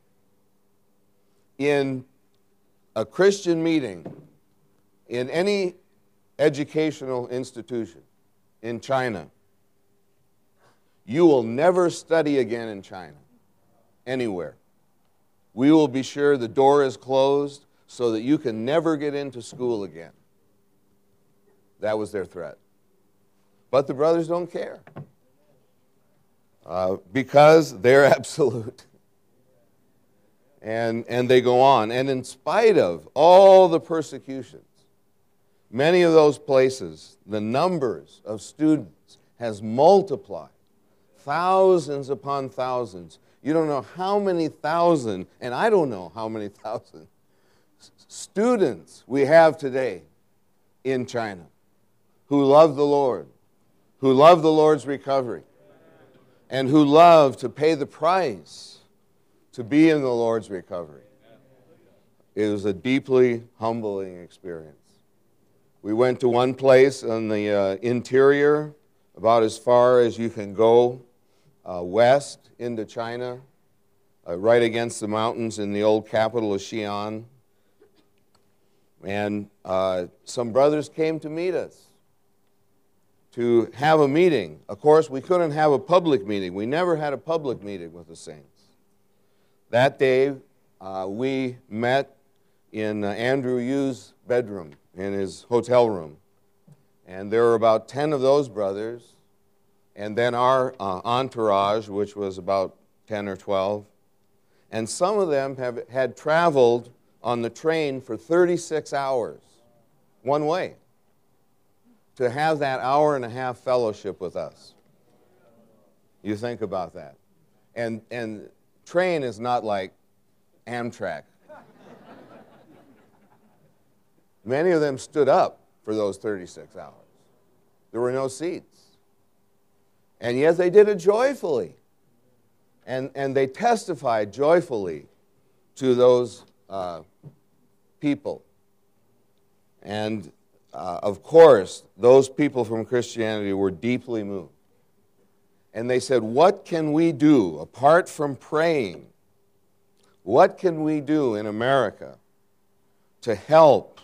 in a Christian meeting in any educational institution in China, you will never study again in China, anywhere. We will be sure the door is closed so that you can never get into school again. That was their threat. But the brothers don't care uh, because they're <laughs> absolute. And, and they go on. And in spite of all the persecutions, many of those places, the numbers of students has multiplied thousands upon thousands. You don't know how many thousand, and I don't know how many thousand students we have today in China who love the Lord, who love the Lord's recovery, and who love to pay the price to be in the Lord's recovery. It was a deeply humbling experience. We went to one place in the uh, interior, about as far as you can go uh, west into China, uh, right against the mountains in the old capital of Xi'an. And uh, some brothers came to meet us to have a meeting. Of course, we couldn't have a public meeting. We never had a public meeting with the saints. That day, uh, we met in uh, Andrew Yu's bedroom, in his hotel room. And there were about 10 of those brothers and then our uh, entourage, which was about 10 or 12. And some of them have, had traveled on the train for 36 hours, one way, to have that hour and a half fellowship with us. You think about that. And, and train is not like Amtrak. Many of them stood up for those 36 hours. There were no seats. And yet they did it joyfully. And, and they testified joyfully to those uh, people. And uh, of course, those people from Christianity were deeply moved. And they said, What can we do apart from praying? What can we do in America to help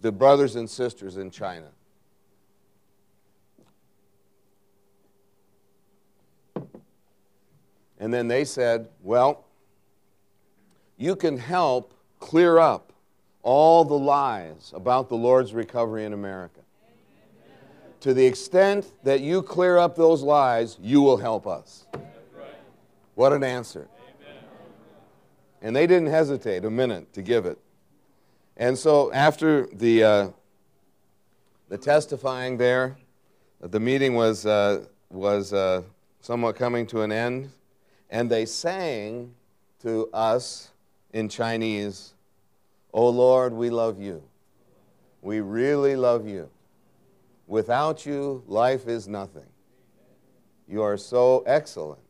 the brothers and sisters in China? And then they said, Well, you can help clear up all the lies about the Lord's recovery in America. To the extent that you clear up those lies, you will help us. What an answer. Amen. And they didn't hesitate a minute to give it. And so after the, uh, the testifying there, the meeting was, uh, was uh, somewhat coming to an end, and they sang to us in Chinese, Oh Lord, we love you. We really love you. Without you, life is nothing. You are so excellent.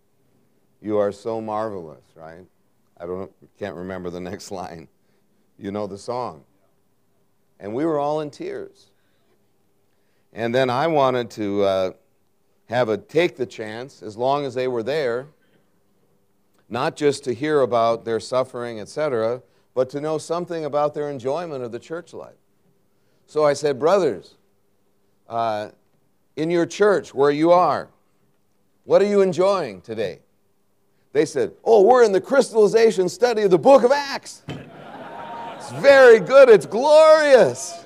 You are so marvelous, right? I don't, can't remember the <laughs> next line. You know the song. And we were all in tears. And then I wanted to uh, have a take the chance, as long as they were there, not just to hear about their suffering, etc., but to know something about their enjoyment of the church life. So I said, Brothers, uh, in your church where you are, what are you enjoying today? They said, Oh, we're in the crystallization study of the book of Acts. <laughs> it's very good, it's glorious.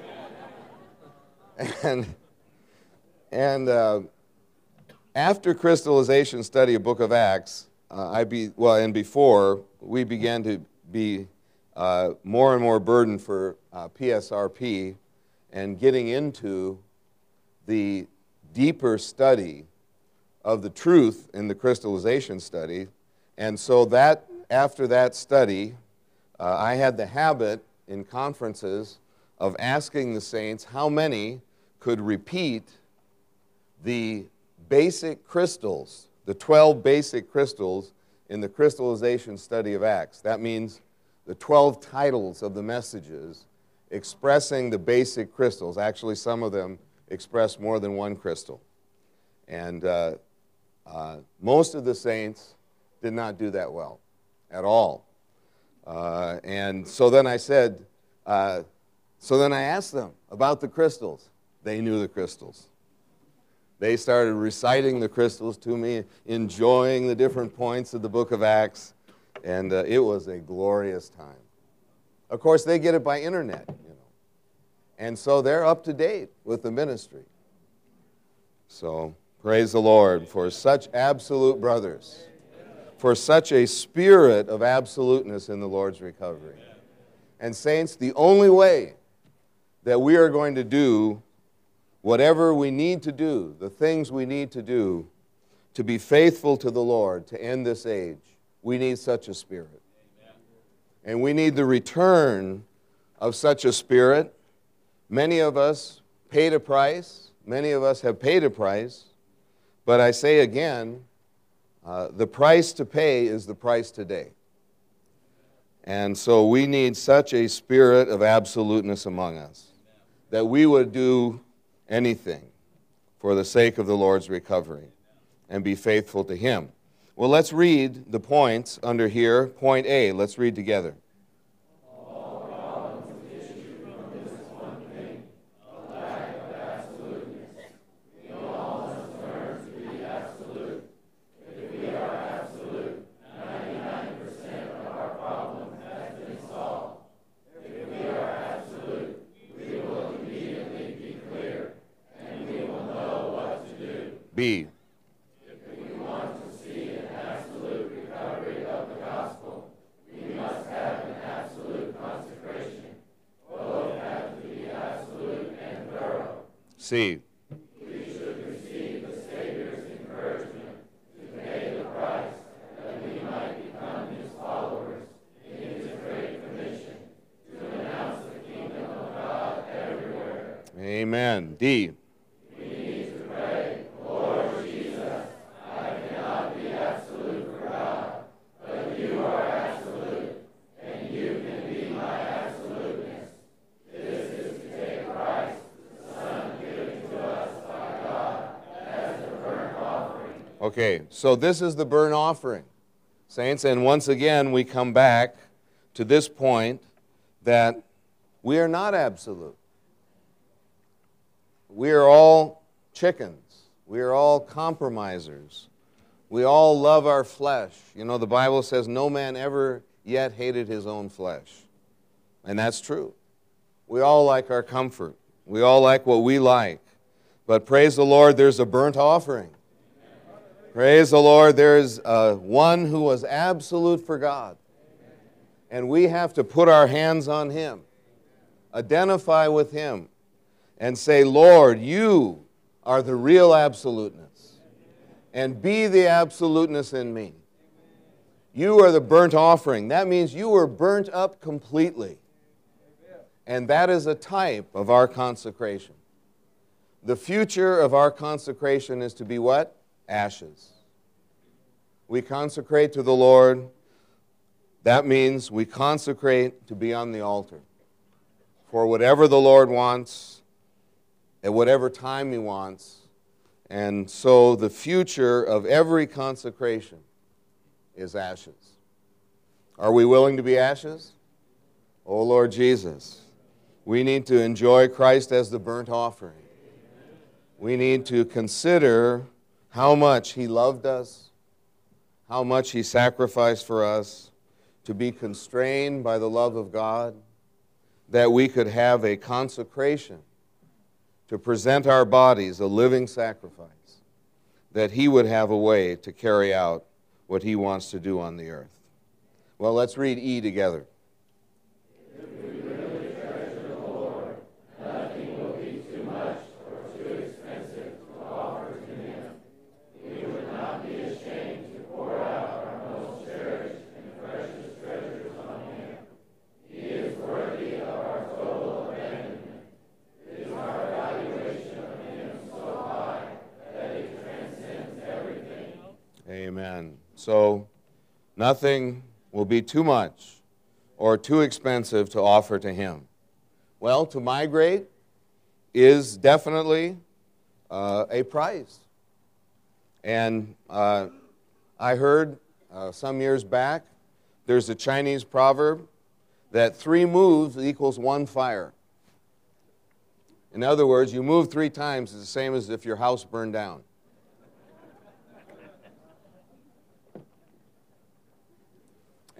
<laughs> And, and uh, after crystallization study of book of Acts, uh, I be, well, and before, we began to be uh, more and more burden for uh, PSRP and getting into the deeper study of the truth in the crystallization study. And so that, after that study, uh, I had the habit in conferences of asking the saints how many could repeat the basic crystals the 12 basic crystals in the crystallization study of Acts. That means the 12 titles of the messages expressing the basic crystals. Actually, some of them express more than one crystal. And uh, uh, most of the saints did not do that well at all. Uh, and so then I said, uh, so then I asked them about the crystals. They knew the crystals. They started reciting the crystals to me, enjoying the different points of the book of Acts, and uh, it was a glorious time. Of course, they get it by internet, you know. And so they're up to date with the ministry. So praise the Lord for such absolute brothers, for such a spirit of absoluteness in the Lord's recovery. And, saints, the only way that we are going to do whatever we need to do, the things we need to do to be faithful to the Lord to end this age, we need such a spirit. Amen. And we need the return of such a spirit. Many of us paid a price, many of us have paid a price, but I say again, uh, the price to pay is the price today. And so we need such a spirit of absoluteness among us that we would do anything for the sake of the Lord's recovery and be faithful to Him. Well, let's read the points under here. Point A, let's read together. B. If we want to see an absolute recovery of the gospel, we must have an absolute consecration. Both have to be absolute and thorough. C. We should receive the Savior's encouragement to pay the price that we might become Amen. D. We need to pray, Lord Jesus, I cannot be absolute for God, but you are absolute, and you can be my absoluteness. This is to take Christ, the Son given to us by God, as the burnt offering. Okay, so this is the burnt offering, saints, and once again we come back to this point that we are not absolute. We are all chickens. We are all compromisers. We all love our flesh. You know, the Bible says no man ever yet hated his own flesh. And that's true. We all like our comfort. We all like what we like. But praise the Lord, there's a burnt offering. Praise the Lord, there's uh, one who was absolute for God. And we have to put our hands on him, identify with him, and say, Lord, you are the real absoluteness, and be the absoluteness in me. You are the burnt offering. That means you were burnt up completely. And that is a type of our consecration. The future of our consecration is to be what? Ashes. We consecrate to the Lord. That means we consecrate to be on the altar for whatever the Lord wants, at whatever time He wants. And so the future of every consecration is ashes. Are we willing to be ashes? Oh Lord Jesus, we need to enjoy Christ as the burnt offering. We need to consider how much He loved us, how much He sacrificed for us, to be constrained by the love of God, that we could have a consecration to present our bodies a living sacrifice, that He would have a way to carry out what He wants to do on the earth. Well, let's read E together. Amen. So nothing will be too much or too expensive to offer to Him. Well, to migrate is definitely uh, a price. And uh, I heard uh, some years back there's a Chinese proverb that three moves equals one fire. In other words, you move three times is the same as if your house burned down.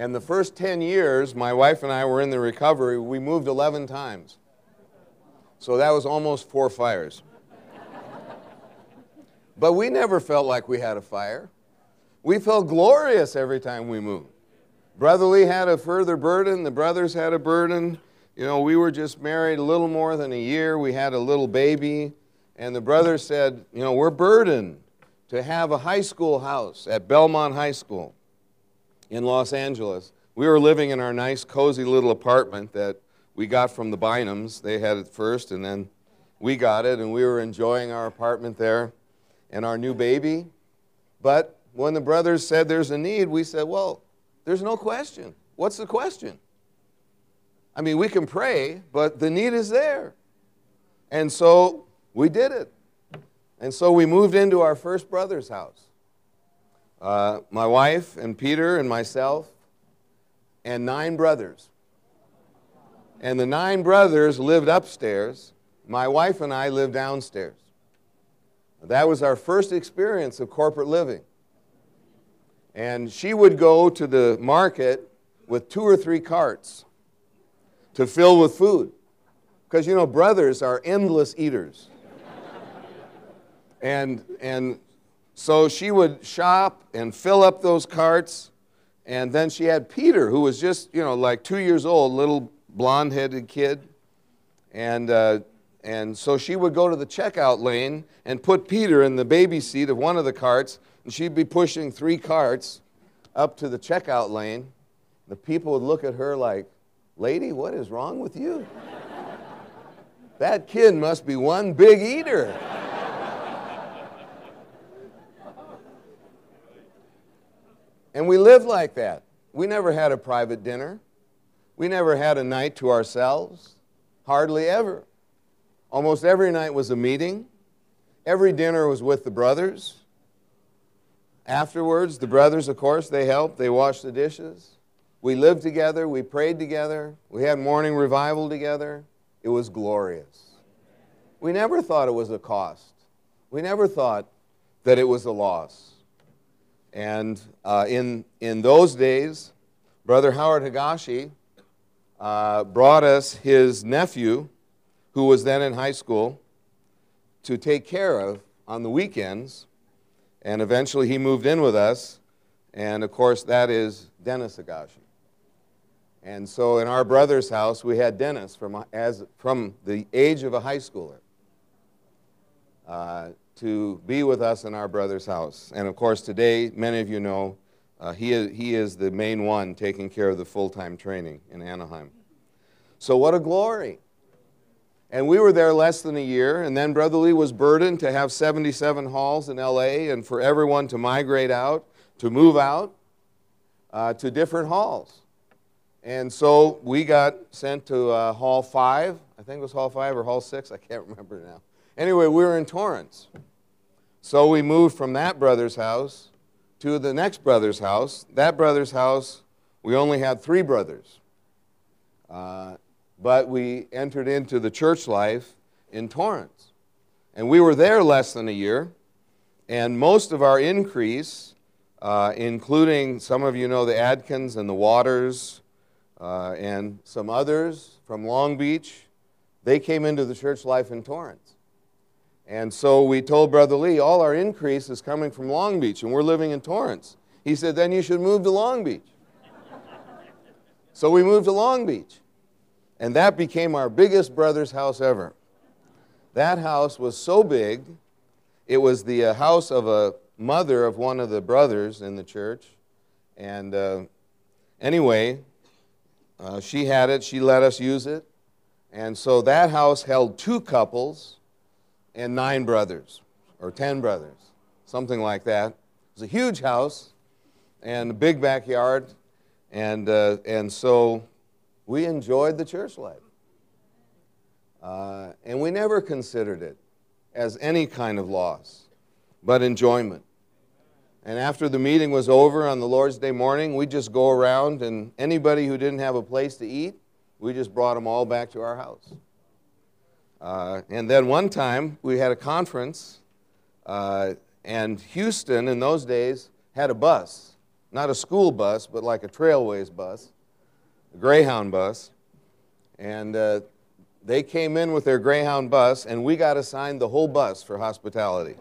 And the first 10 years, my wife and I were in the recovery, we moved 11 times. So that was almost four fires. but we never felt like we had a fire. We felt glorious every time we moved. Brother Lee had a further burden, the brothers had a burden. You know, we were just married a little more than a year. We had a little baby. And the brothers said, You know, we're burdened to have a high school house at Belmont High School in Los Angeles. We were living in our nice, cozy little apartment that we got from the Bynums. They had it first, and then we got it, and we were enjoying our apartment there and our new baby. But when the brothers said there's a need, we said, well, there's no question. What's the question? I mean, we can pray, but the need is there. And so we did it. And so we moved into our first brother's house. Uh, my wife and Peter and myself and nine brothers. And the nine brothers lived upstairs. My wife and I lived downstairs. That was our first experience of corporate living. And she would go to the market with two or three carts to fill with food. Because, you know, brothers are endless eaters. and, and so she would shop and fill up those carts. And then she had Peter, who was just, you know, like two years old, little blonde headed kid. And, uh, and so she would go to the checkout lane and put Peter in the baby seat of one of the carts. And she'd be pushing three carts up to the checkout lane. The people would look at her like, Lady, what is wrong with you? That kid must be one big eater. And we lived like that. We never had a private dinner. We never had a night to ourselves. Hardly ever. Almost every night was a meeting. Every dinner was with the brothers. Afterwards, the brothers, of course, they helped. They washed the dishes. We lived together. We prayed together. We had morning revival together. It was glorious. We never thought it was a cost. We never thought that it was a loss. And uh, in, in those days, Brother Howard Higashi uh, brought us his nephew, who was then in high school, to take care of on the weekends. And eventually he moved in with us. And of course, that is Dennis Higashi. And so in our brother's house, we had Dennis from, as, from the age of a high schooler uh, to be with us in our brother's house. And of course, today, many of you know, uh, he, is, he is the main one taking care of the full time training in Anaheim. So, what a glory! And we were there less than a year, and then Brother Lee was burdened to have 77 halls in LA and for everyone to migrate out, to move out uh, to different halls. And so we got sent to uh, Hall 5, I think it was Hall 5 or Hall 6, I can't remember now. Anyway, we were in Torrance. So we moved from that brother's house to the next brother's house. That brother's house, we only had three brothers. Uh, but we entered into the church life in Torrance. And we were there less than a year, and most of our increase, uh, including some of you know the Adkins and the Waters, uh, and some others from Long Beach, they came into the church life in Torrance. And so we told Brother Lee, all our increase is coming from Long Beach, and we're living in Torrance. He said, then you should move to Long Beach. so we moved to Long Beach. And that became our biggest brother's house ever. That house was so big, it was the uh, house of a mother of one of the brothers in the church. And uh, anyway, uh, she had it, she let us use it. And so that house held two couples and nine brothers, or ten brothers, something like that. It was a huge house and a big backyard. And, uh, and so we enjoyed the church life. Uh, and we never considered it as any kind of loss, but enjoyment. And after the meeting was over on the Lord's Day morning, we just go around, and anybody who didn't have a place to eat, we just brought them all back to our house. Uh, and then one time we had a conference, uh, and Houston in those days had a bus, not a school bus, but like a Trailways bus a Greyhound bus, and uh, they came in with their Greyhound bus, and we got assigned the whole bus for hospitality.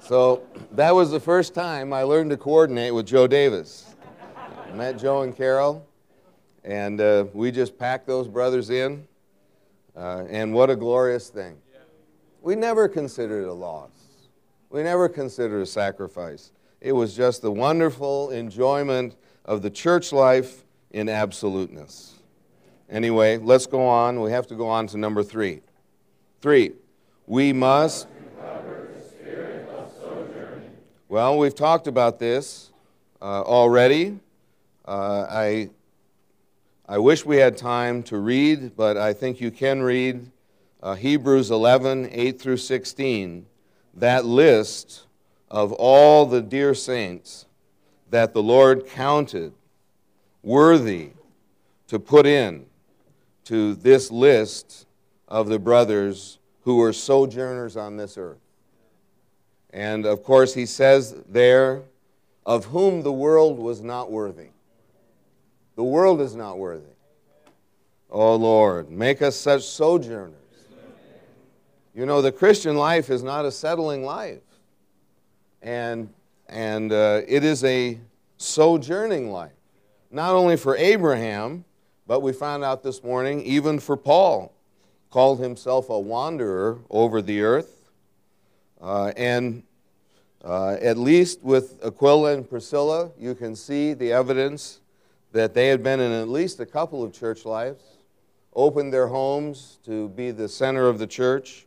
so that was the first time I learned to coordinate with Joe Davis. I met Joe and Carol, and uh, we just packed those brothers in, uh, and what a glorious thing. We never considered a loss. We never considered a sacrifice. It was just the wonderful enjoyment of the church life in absoluteness. Anyway, let's go on. We have to go on to number three. Three, we must. Well, we've talked about this uh, already. Uh, I, I wish we had time to read, but I think you can read uh, Hebrews 11, 8 through 16. That list of all the dear saints that the Lord counted worthy to put in to this list of the brothers who were sojourners on this earth. And of course, he says there, of whom the world was not worthy. The world is not worthy. Oh Lord, make us such sojourners. You know, the Christian life is not a settling life and, and uh, it is a sojourning life. Not only for Abraham, but we found out this morning, even for Paul, called himself a wanderer over the earth. Uh, and uh, at least with Aquila and Priscilla, you can see the evidence that they had been in at least a couple of church lives, opened their homes to be the center of the church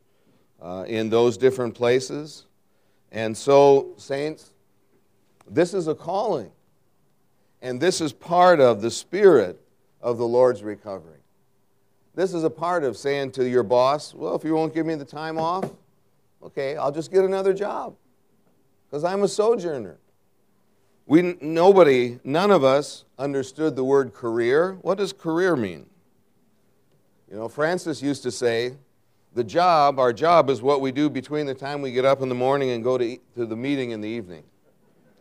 uh, in those different places. And so, saints, this is a calling. And this is part of the spirit of the Lord's recovery. This is a part of saying to your boss, well, if you won't give me the time off, okay, I'll just get another job because I'm a sojourner. We, nobody, none of us understood the word career. What does career mean? You know, Francis used to say, the job, our job is what we do between the time we get up in the morning and go to, to the meeting in the evening.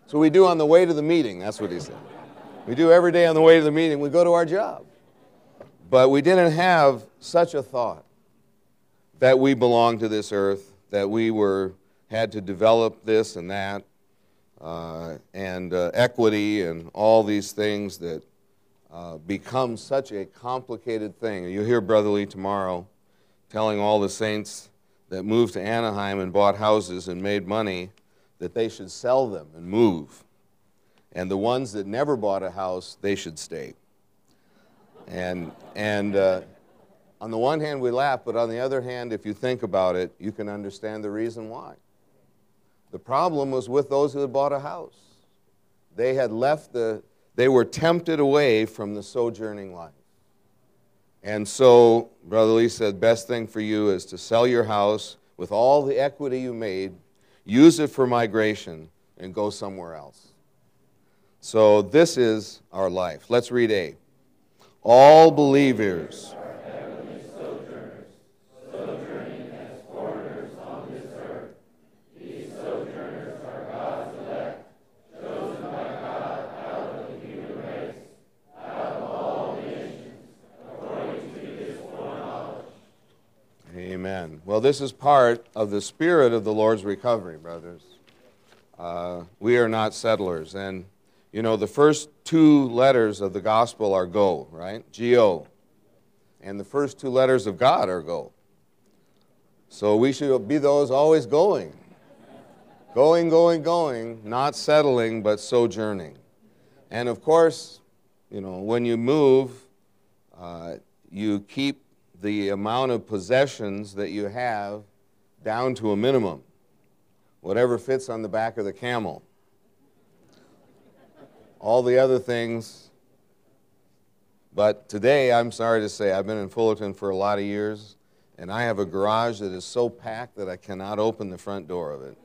So we do on the way to the meeting, that's what he said. We do every day on the way to the meeting, we go to our job. But we didn't have such a thought that we belonged to this earth, that we were, had to develop this and that, uh, and uh, equity and all these things that uh, become such a complicated thing. You'll hear Brother Lee tomorrow telling all the saints that moved to Anaheim and bought houses and made money that they should sell them and move. And the ones that never bought a house, they should stay. And, and uh, on the one hand, we laugh, but on the other hand, if you think about it, you can understand the reason why. The problem was with those who had bought a house. They had left the, they were tempted away from the sojourning life. And so, Brother Lee said, best thing for you is to sell your house with all the equity you made, use it for migration, and go somewhere else. So this is our life. Let's read A. All believers Well, this is part of the spirit of the Lord's recovery, brothers. Uh, we are not settlers. And, you know, the first two letters of the gospel are go, right? G O. And the first two letters of God are go. So we should be those always going. Going, going, going, not settling, but sojourning. And of course, you know, when you move, uh, you keep the amount of possessions that you have down to a minimum, whatever fits on the back of the camel. All the other things. But today, I'm sorry to say, I've been in Fullerton for a lot of years, and I have a garage that is so packed that I cannot open the front door of it,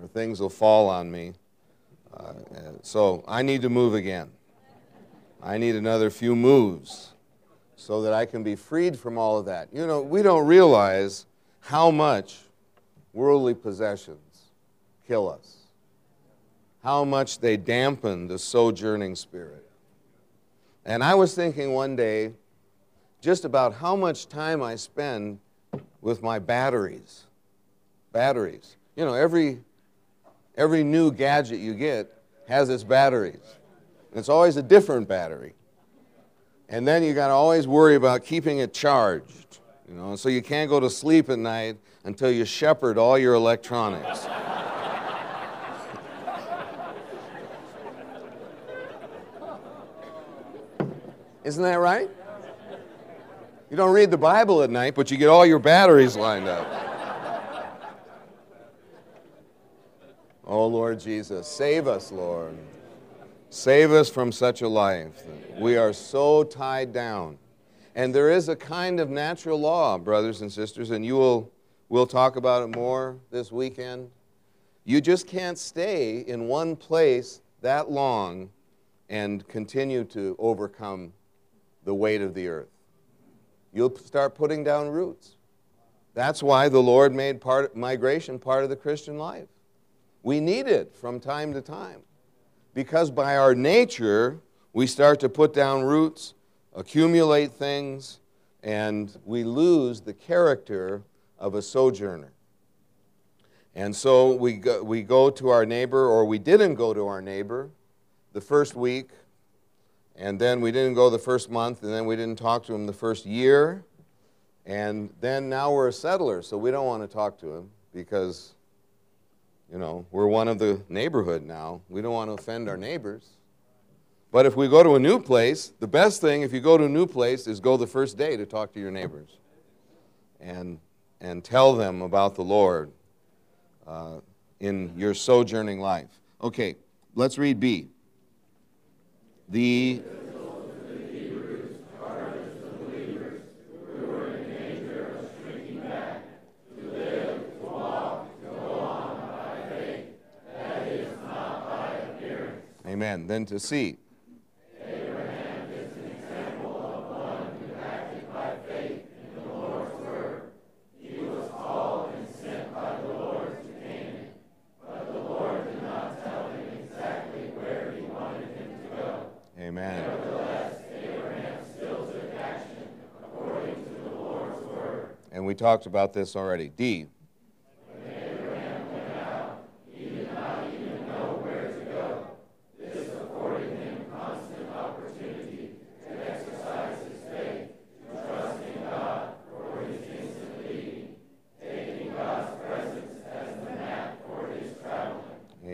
or things will fall on me. Uh, so I need to move again. I need another few moves so that I can be freed from all of that. You know, we don't realize how much worldly possessions kill us, how much they dampen the sojourning spirit. And I was thinking one day just about how much time I spend with my batteries. Batteries. You know, every, every new gadget you get has its batteries. It's always a different battery. And then you got to always worry about keeping it charged. You know, so you can't go to sleep at night until you shepherd all your electronics. <laughs> Isn't that right? You don't read the Bible at night, but you get all your batteries lined up. oh, Lord Jesus, save us, Lord. Save us from such a life. We are so tied down. And there is a kind of natural law, brothers and sisters, and you will we'll talk about it more this weekend. You just can't stay in one place that long and continue to overcome the weight of the earth. You'll start putting down roots. That's why the Lord made part, migration part of the Christian life. We need it from time to time because by our nature, we start to put down roots, accumulate things, and we lose the character of a sojourner. And so we go, we go to our neighbor, or we didn't go to our neighbor the first week, and then we didn't go the first month, and then we didn't talk to him the first year, and then now we're a settler, so we don't want to talk to him because you know, we're one of the neighborhood now. We don't want to offend our neighbors. But if we go to a new place, the best thing if you go to a new place is go the first day to talk to your neighbors and, and tell them about the Lord uh, in your sojourning life. Okay, let's read B. The Amen. Then to see. Amen. And we talked about this already. D.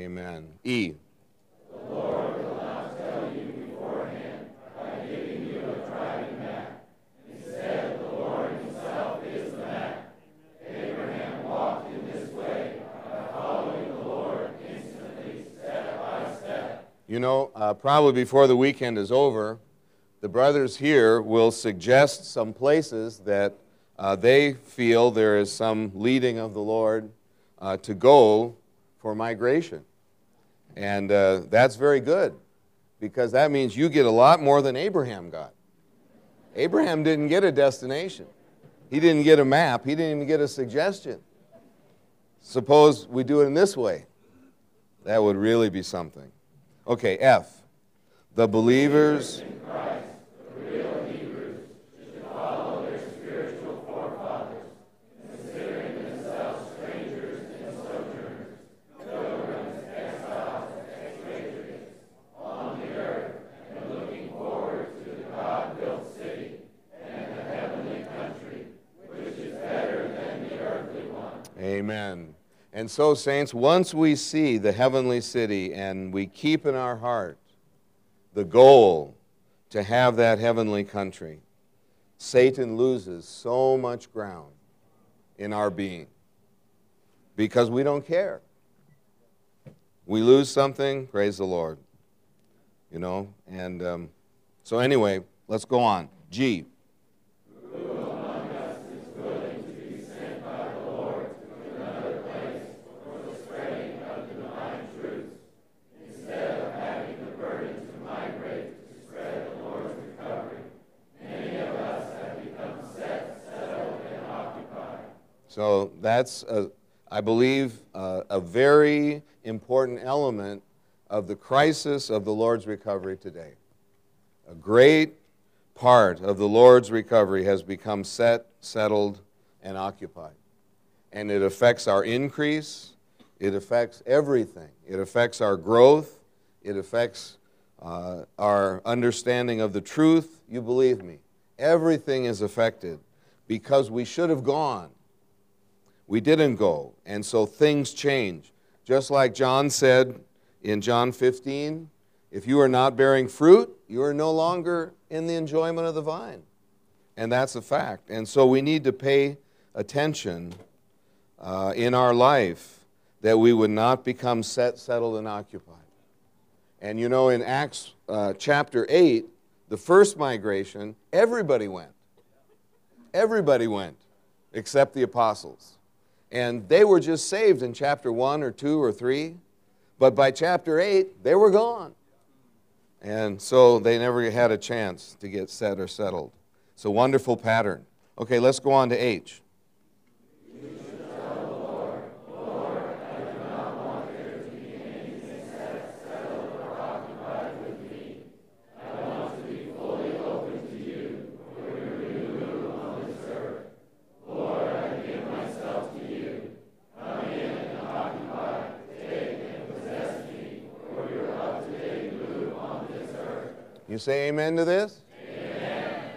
Amen. E. You know, uh, probably before the weekend is over, the brothers here will suggest some places that uh, they feel there is some leading of the Lord uh, to go for migration. And uh, that's very good because that means you get a lot more than Abraham got. Abraham didn't get a destination, he didn't get a map, he didn't even get a suggestion. Suppose we do it in this way. That would really be something. Okay, F. The believers. In Christ, the real Hebrews, should follow their spiritual forefathers, considering themselves strangers and sojourners, pilgrims, exiles, expatriates, on the earth, and looking forward to the God-built city and the heavenly country, which is better than the earthly one. Amen. And so, saints, once we see the heavenly city and we keep in our heart the goal to have that heavenly country, Satan loses so much ground in our being because we don't care. We lose something, praise the Lord. You know, and um, so anyway, let's go on. G. So that's, a, I believe, a very important element of the crisis of the Lord's recovery today. A great part of the Lord's recovery has become set, settled, and occupied. And it affects our increase, it affects everything. It affects our growth, it affects uh, our understanding of the truth. You believe me. Everything is affected because we should have gone we didn't go. And so things change. Just like John said in John 15, if you are not bearing fruit, you are no longer in the enjoyment of the vine. And that's a fact. And so we need to pay attention uh, in our life that we would not become set, settled, and occupied. And you know, in Acts uh, chapter 8, the first migration, everybody went. Everybody went except the apostles. And they were just saved in chapter 1 or 2 or 3. But by chapter 8, they were gone. And so they never had a chance to get set or settled. It's a wonderful pattern. Okay, let's go on to H. You say amen to this? Amen.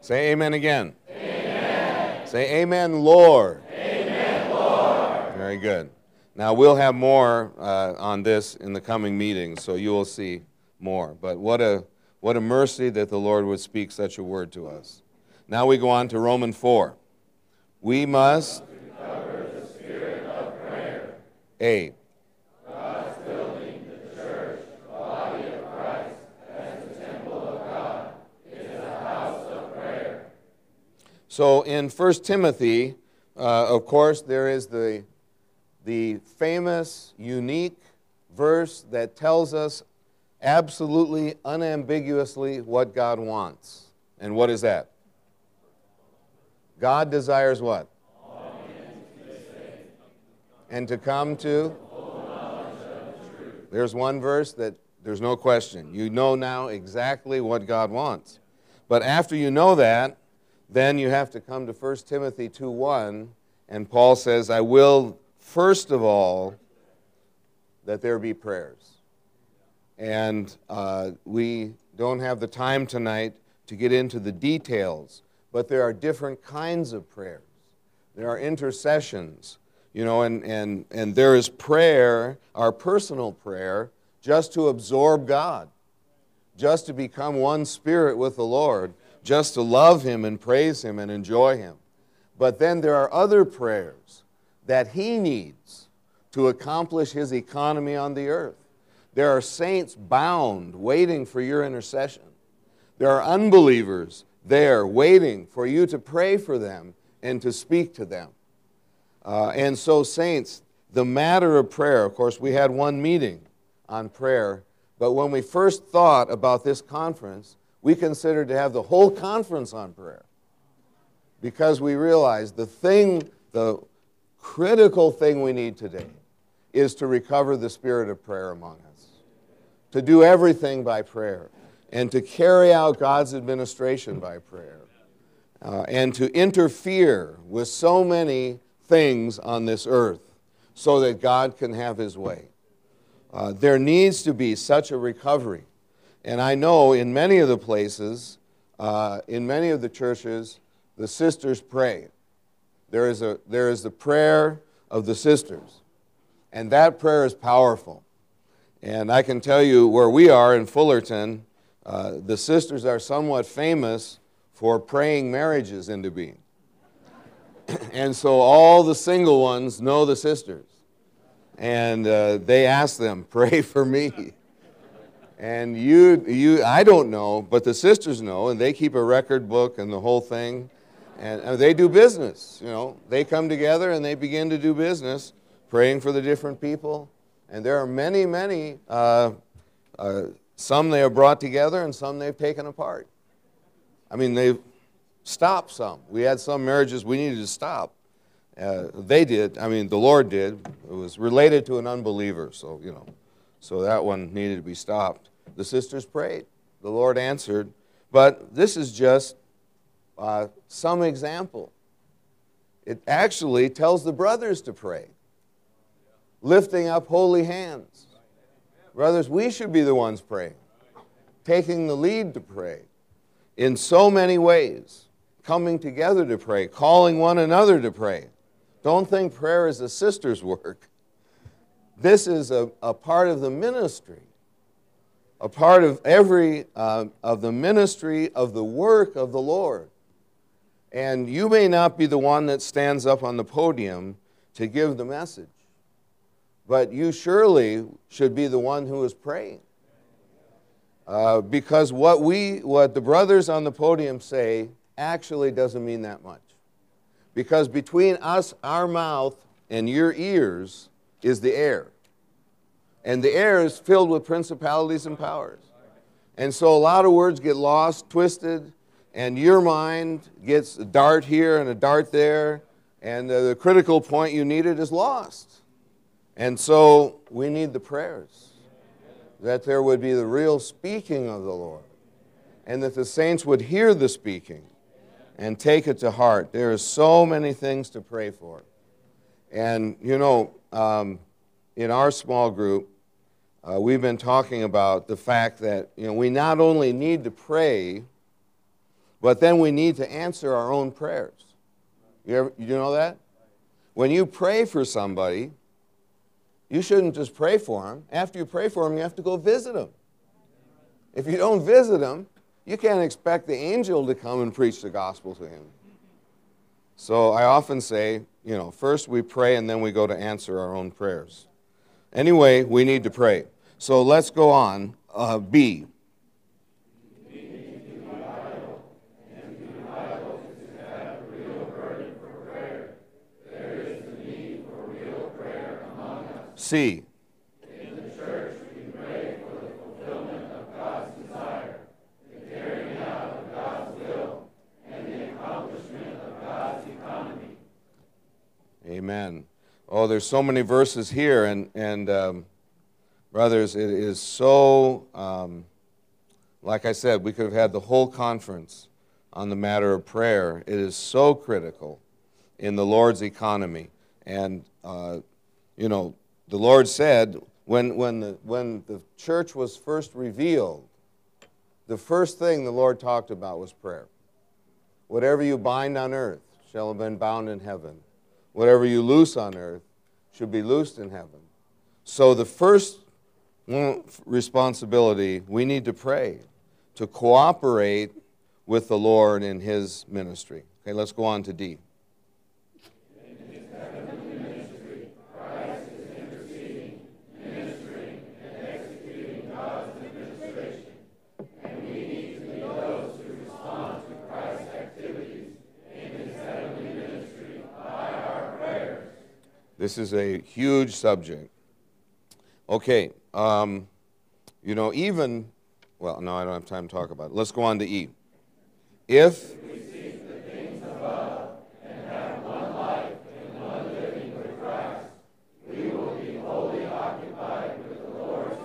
Say amen again. Amen. Say amen, Lord. Amen, Lord. Very good. Now we'll have more uh, on this in the coming meetings, so you will see more. But what a, what a mercy that the Lord would speak such a word to us. Now we go on to Romans 4. We must. A. So in 1 Timothy, uh, of course, there is the, the famous, unique verse that tells us absolutely, unambiguously what God wants. And what is that? God desires what? And to come to? There's one verse that there's no question. You know now exactly what God wants. But after you know that, then you have to come to 1 Timothy 2:1, and Paul says, I will first of all that there be prayers. And uh, we don't have the time tonight to get into the details, but there are different kinds of prayers. There are intercessions, you know, and, and, and there is prayer, our personal prayer, just to absorb God, just to become one spirit with the Lord just to love Him and praise Him and enjoy Him. But then there are other prayers that He needs to accomplish His economy on the earth. There are saints bound, waiting for your intercession. There are unbelievers there waiting for you to pray for them and to speak to them. Uh, and so, saints, the matter of prayer, of course, we had one meeting on prayer, but when we first thought about this conference, we considered to have the whole conference on prayer because we realized the thing, the critical thing we need today is to recover the spirit of prayer among us, to do everything by prayer, and to carry out God's administration by prayer, uh, and to interfere with so many things on this earth so that God can have His way. Uh, there needs to be such a recovery and I know in many of the places, uh, in many of the churches, the sisters pray. There is, a, there is the prayer of the sisters. And that prayer is powerful. And I can tell you where we are in Fullerton, uh, the sisters are somewhat famous for praying marriages into being. <clears throat> and so all the single ones know the sisters. And uh, they ask them, pray for me. And you, you, I don't know, but the sisters know, and they keep a record book and the whole thing. And uh, they do business, you know. They come together and they begin to do business, praying for the different people. And there are many, many, uh, uh, some they have brought together and some they've taken apart. I mean, they've stopped some. We had some marriages we needed to stop. Uh, they did, I mean, the Lord did. It was related to an unbeliever, so, you know. So that one needed to be stopped. The sisters prayed. The Lord answered. But this is just uh, some example. It actually tells the brothers to pray, lifting up holy hands. Brothers, we should be the ones praying, taking the lead to pray in so many ways, coming together to pray, calling one another to pray. Don't think prayer is a sister's <laughs> work. This is a, a part of the ministry, a part of every uh, of the ministry of the work of the Lord. And you may not be the one that stands up on the podium to give the message, but you surely should be the one who is praying. Uh, because what we, what the brothers on the podium say, actually doesn't mean that much. Because between us, our mouth, and your ears, is the air. And the air is filled with principalities and powers. And so a lot of words get lost, twisted, and your mind gets a dart here and a dart there, and the critical point you needed is lost. And so we need the prayers that there would be the real speaking of the Lord, and that the saints would hear the speaking and take it to heart. There are so many things to pray for. And, you know, um, in our small group, uh, we've been talking about the fact that you know, we not only need to pray, but then we need to answer our own prayers. You, ever, you know that? When you pray for somebody, you shouldn't just pray for them. After you pray for them, you have to go visit them. If you don't visit him, you can't expect the angel to come and preach the gospel to him. So I often say, you know, first we pray and then we go to answer our own prayers. Anyway, we need to pray. So let's go on. Uh, B. C. Amen. Oh, there's so many verses here, and, and um, brothers, it is so, um, like I said, we could have had the whole conference on the matter of prayer. It is so critical in the Lord's economy. And, uh, you know, the Lord said when, when, the, when the church was first revealed, the first thing the Lord talked about was prayer. Whatever you bind on earth shall have been bound in heaven Whatever you loose on earth should be loosed in heaven. So the first responsibility, we need to pray, to cooperate with the Lord in his ministry. Okay, let's go on to D. This is a huge subject. Okay, um, you know, even, well, no, I don't have time to talk about it. Let's go on to E. If, we seize the things above and have one life and one living with Christ, we will be wholly occupied with the Lord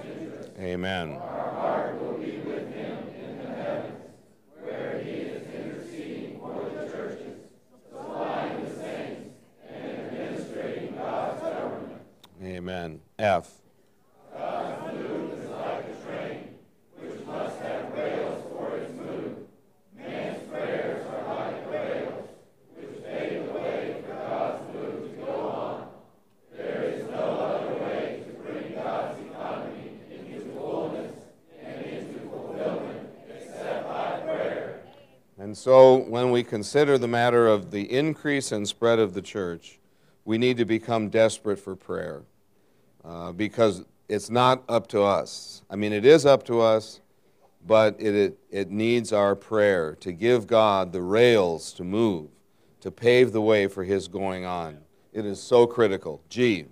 Amen. Amen. F. God's move is like a train, which must have rails for its move. Man's prayers are like rails, which pave the way for God's move to go on. There is no other way to bring God's economy by prayer. And so, when we consider the matter of the increase and spread of the church, we need to become desperate for prayer uh, because it's not up to us. I mean, it is up to us, but it, it, it needs our prayer to give God the rails to move, to pave the way for His going on. It is so critical. G.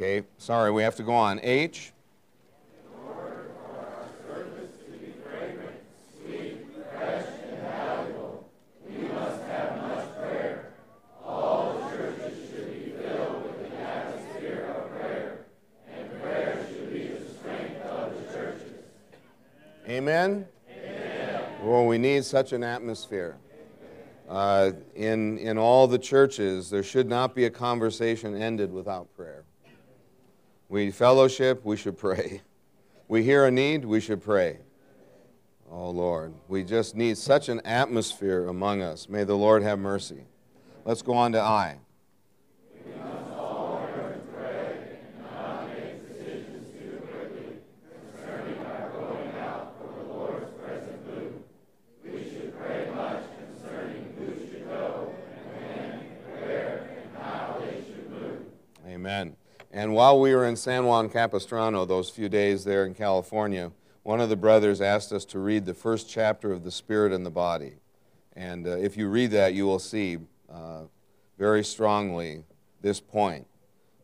Okay, sorry, we have to go on. H. Prayer Amen? Amen. Well, we need such an atmosphere. Uh, in, in all the churches, there should not be a conversation ended without prayer. We fellowship, we should pray. We hear a need, we should pray. Oh Lord, we just need such an atmosphere among us. May the Lord have mercy. Let's go on to I. Amen. And while we were in San Juan Capistrano, those few days there in California, one of the brothers asked us to read the first chapter of The Spirit and the Body. And uh, if you read that, you will see uh, very strongly this point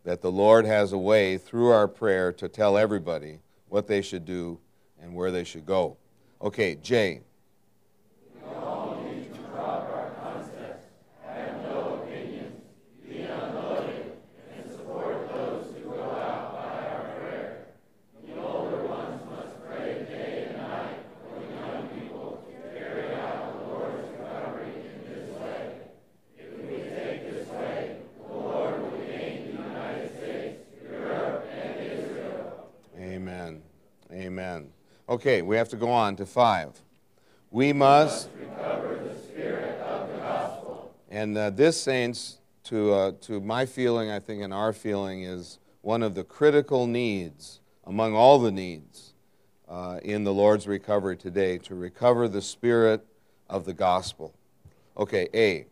that the Lord has a way through our prayer to tell everybody what they should do and where they should go. Okay, Jay. Okay, we have to go on to five. We must recover the spirit of the gospel. And uh, this, saints, to, uh, to my feeling, I think, and our feeling, is one of the critical needs among all the needs uh, in the Lord's recovery today to recover the spirit of the gospel. Okay, A.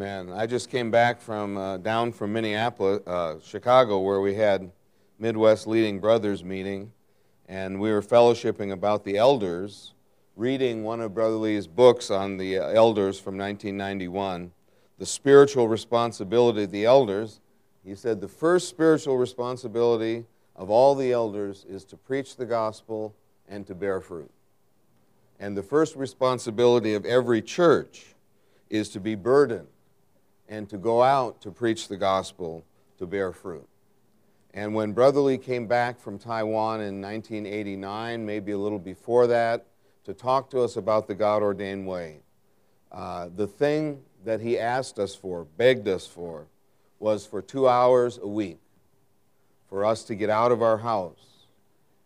Amen. I just came back from uh, down from Minneapolis, uh, Chicago, where we had Midwest Leading Brothers meeting, and we were fellowshipping about the elders, reading one of Brother Lee's books on the uh, elders from 1991, the spiritual responsibility of the elders. He said the first spiritual responsibility of all the elders is to preach the gospel and to bear fruit. And the first responsibility of every church is to be burdened and to go out to preach the gospel to bear fruit. And when Brother Lee came back from Taiwan in 1989, maybe a little before that, to talk to us about the God ordained way, uh, the thing that he asked us for, begged us for, was for two hours a week for us to get out of our house,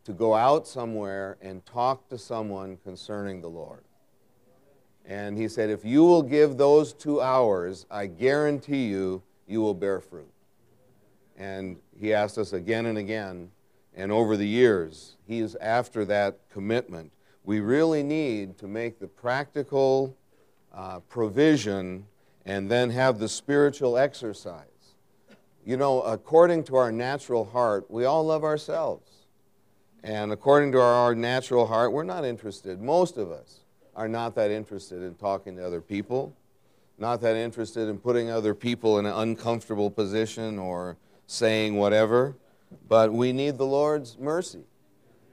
to go out somewhere and talk to someone concerning the Lord. And he said, If you will give those two hours, I guarantee you, you will bear fruit. And he asked us again and again, and over the years, he is after that commitment. We really need to make the practical uh, provision and then have the spiritual exercise. You know, according to our natural heart, we all love ourselves. And according to our natural heart, we're not interested, most of us, are not that interested in talking to other people, not that interested in putting other people in an uncomfortable position or saying whatever. But we need the Lord's mercy.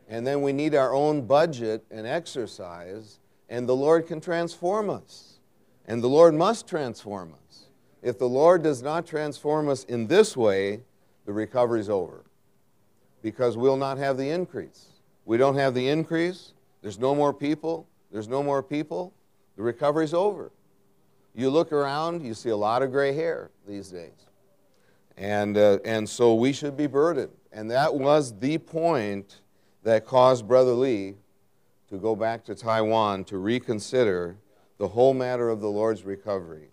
And then we need our own budget and exercise, and the Lord can transform us. And the Lord must transform us. If the Lord does not transform us in this way, the recovery's over. Because we'll not have the increase. We don't have the increase, there's no more people, there's no more people, the recovery's over. You look around, you see a lot of gray hair these days. And, uh, and so we should be burdened. And that was the point that caused Brother Lee to go back to Taiwan to reconsider the whole matter of the Lord's recovery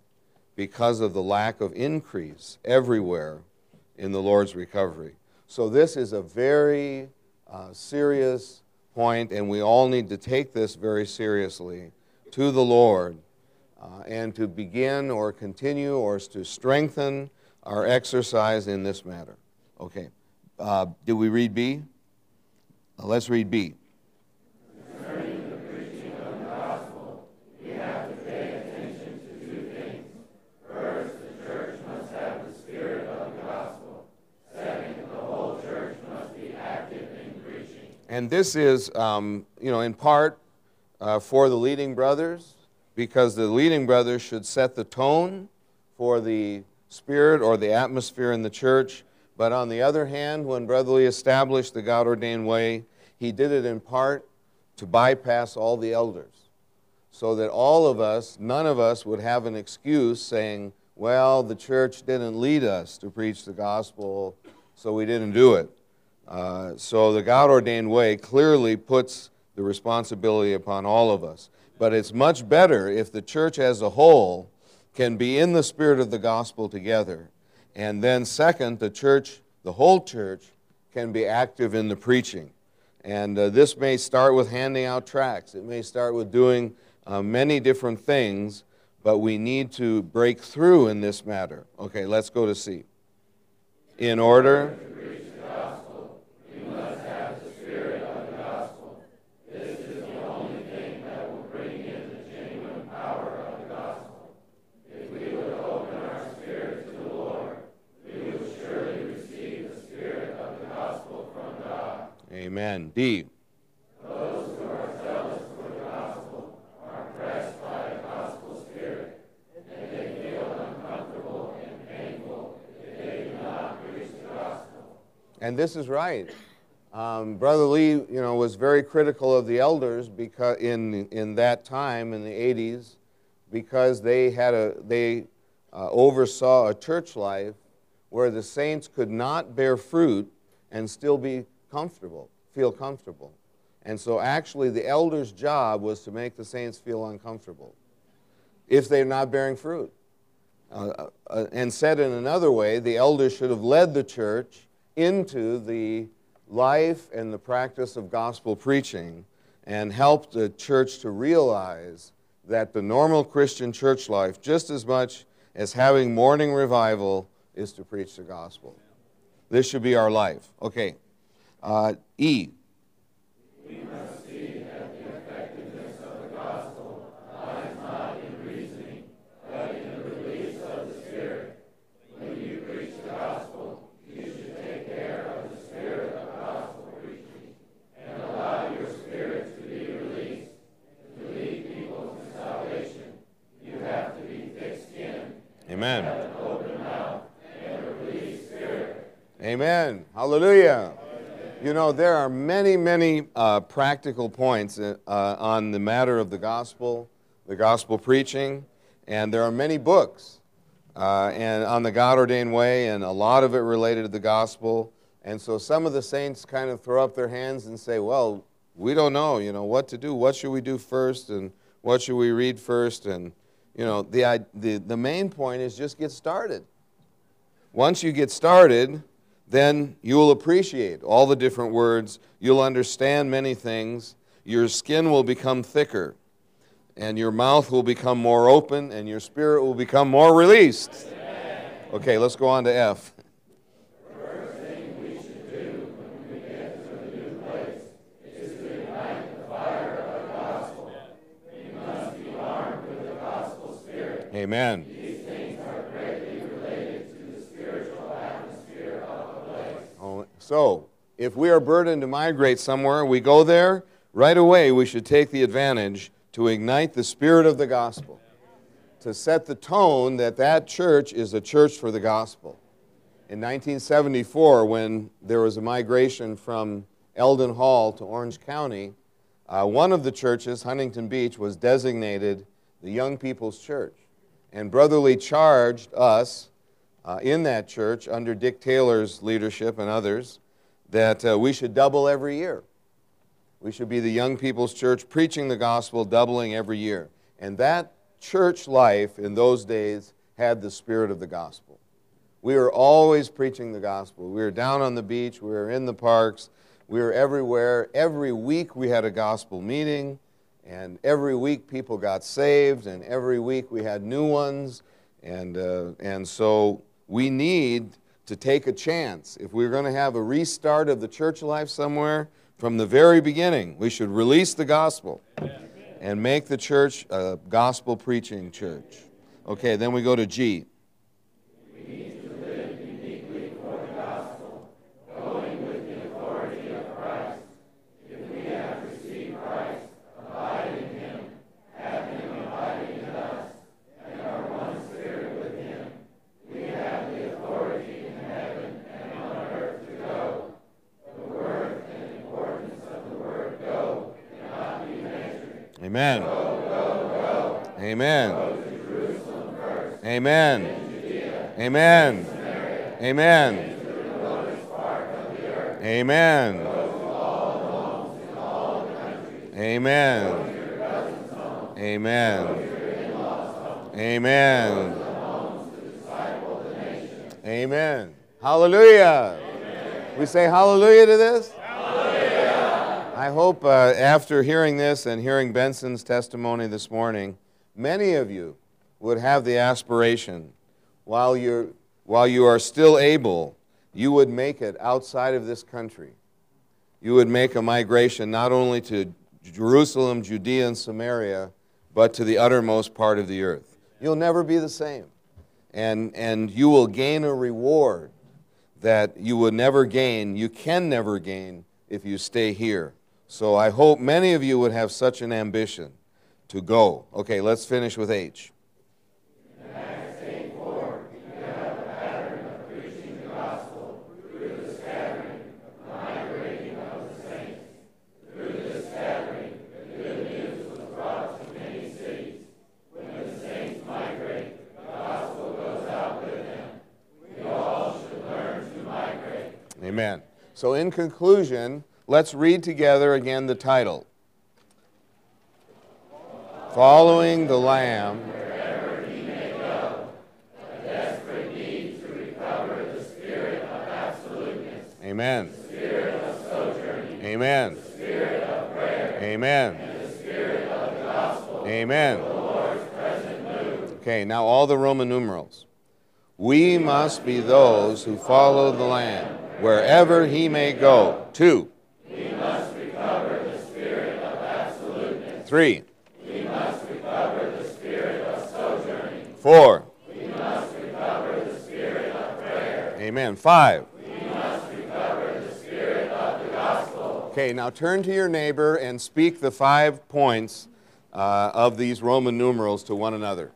because of the lack of increase everywhere in the Lord's recovery. So, this is a very uh, serious point, and we all need to take this very seriously to the Lord uh, and to begin or continue or to strengthen our exercise in this matter. Okay. Uh, did we read B? Uh, let's read B. And this is, um, you know, in part uh, for the leading brothers, because the leading brothers should set the tone for the spirit or the atmosphere in the church. But on the other hand, when Brother Lee established the God ordained way, he did it in part to bypass all the elders. So that all of us, none of us, would have an excuse saying, well, the church didn't lead us to preach the gospel, so we didn't do it. Uh, so the God ordained way clearly puts the responsibility upon all of us. But it's much better if the church as a whole can be in the spirit of the gospel together. And then, second, the church, the whole church, can be active in the preaching. And uh, this may start with handing out tracts, it may start with doing uh, many different things, but we need to break through in this matter. Okay, let's go to C. In order Amen. D. And this is right. Um, Brother Lee, you know, was very critical of the elders because in in that time in the 80s, because they had a they uh, oversaw a church life where the saints could not bear fruit and still be comfortable feel comfortable. And so, actually, the elders' job was to make the saints feel uncomfortable if they're not bearing fruit. Uh, uh, and said in another way, the elders should have led the church into the life and the practice of gospel preaching and helped the church to realize that the normal Christian church life, just as much as having morning revival, is to preach the gospel. This should be our life. Okay. Uh, e. We must see that the effectiveness of the gospel not in reasoning, but in the release of the Spirit. When you preach the gospel, you should take care of the spirit of and allow your spirit to be released. Lead people to salvation, you have to be. Amen. Amen. Hallelujah. You know, there are many, many uh, practical points uh, on the matter of the gospel, the gospel preaching, and there are many books uh, and on the God ordained way, and a lot of it related to the gospel. And so some of the saints kind of throw up their hands and say, Well, we don't know, you know, what to do. What should we do first? And what should we read first? And you know, the, the, the main point is just get started. Once you get started, then you'll appreciate all the different words. You'll understand many things. Your skin will become thicker, and your mouth will become more open, and your spirit will become more released. Okay, let's go on to F. Amen. These things are greatly related to the spiritual atmosphere of the place. Oh, so, if we are burdened to migrate somewhere, we go there, right away we should take the advantage to ignite the spirit of the gospel, to set the tone that that church is a church for the gospel. In 1974, when there was a migration from Elden Hall to Orange County, uh, one of the churches, Huntington Beach, was designated the Young People's Church. And Brother Lee charged us uh, in that church, under Dick Taylor's leadership and others, that uh, we should double every year. We should be the young people's church preaching the gospel, doubling every year. And that church life in those days had the spirit of the gospel. We were always preaching the gospel. We were down on the beach, we were in the parks, we were everywhere. Every week we had a gospel meeting. And every week people got saved, and every week we had new ones. And, uh, and so we need to take a chance. If we're going to have a restart of the church life somewhere, from the very beginning, we should release the gospel and make the church a gospel preaching church. Okay, then we go to G. Amen. Go, go, go. Amen. Amen. Amen. Amen. Amen. Amen. Amen. Amen. Amen. Hallelujah. We say hallelujah to this? I hope uh, after hearing this and hearing Benson's testimony this morning, many of you would have the aspiration, while, you're, while you are still able, you would make it outside of this country. You would make a migration not only to Jerusalem, Judea, and Samaria, but to the uttermost part of the earth. You'll never be the same. And, and you will gain a reward that you would never gain, you can never gain if you stay here. So I hope many of you would have such an ambition to go. Okay, let's finish with H. Acts 8 4, you have a pattern of preaching the gospel through the scattering Amen. So, in conclusion, let's read together again the title Following the Lamb. Amen. Amen. Prayer, Amen. Gospel, Amen. Okay, now all the Roman numerals. We must be those who follow the Lamb wherever he may go. Two. Must recover the spirit of absoluteness. Three. Must recover the spirit of sojourning. Four. We must recover the spirit of prayer. Amen. Five. We must recover the spirit of the gospel. Okay, now turn to your neighbor and speak the five points uh, of these Roman numerals to one another.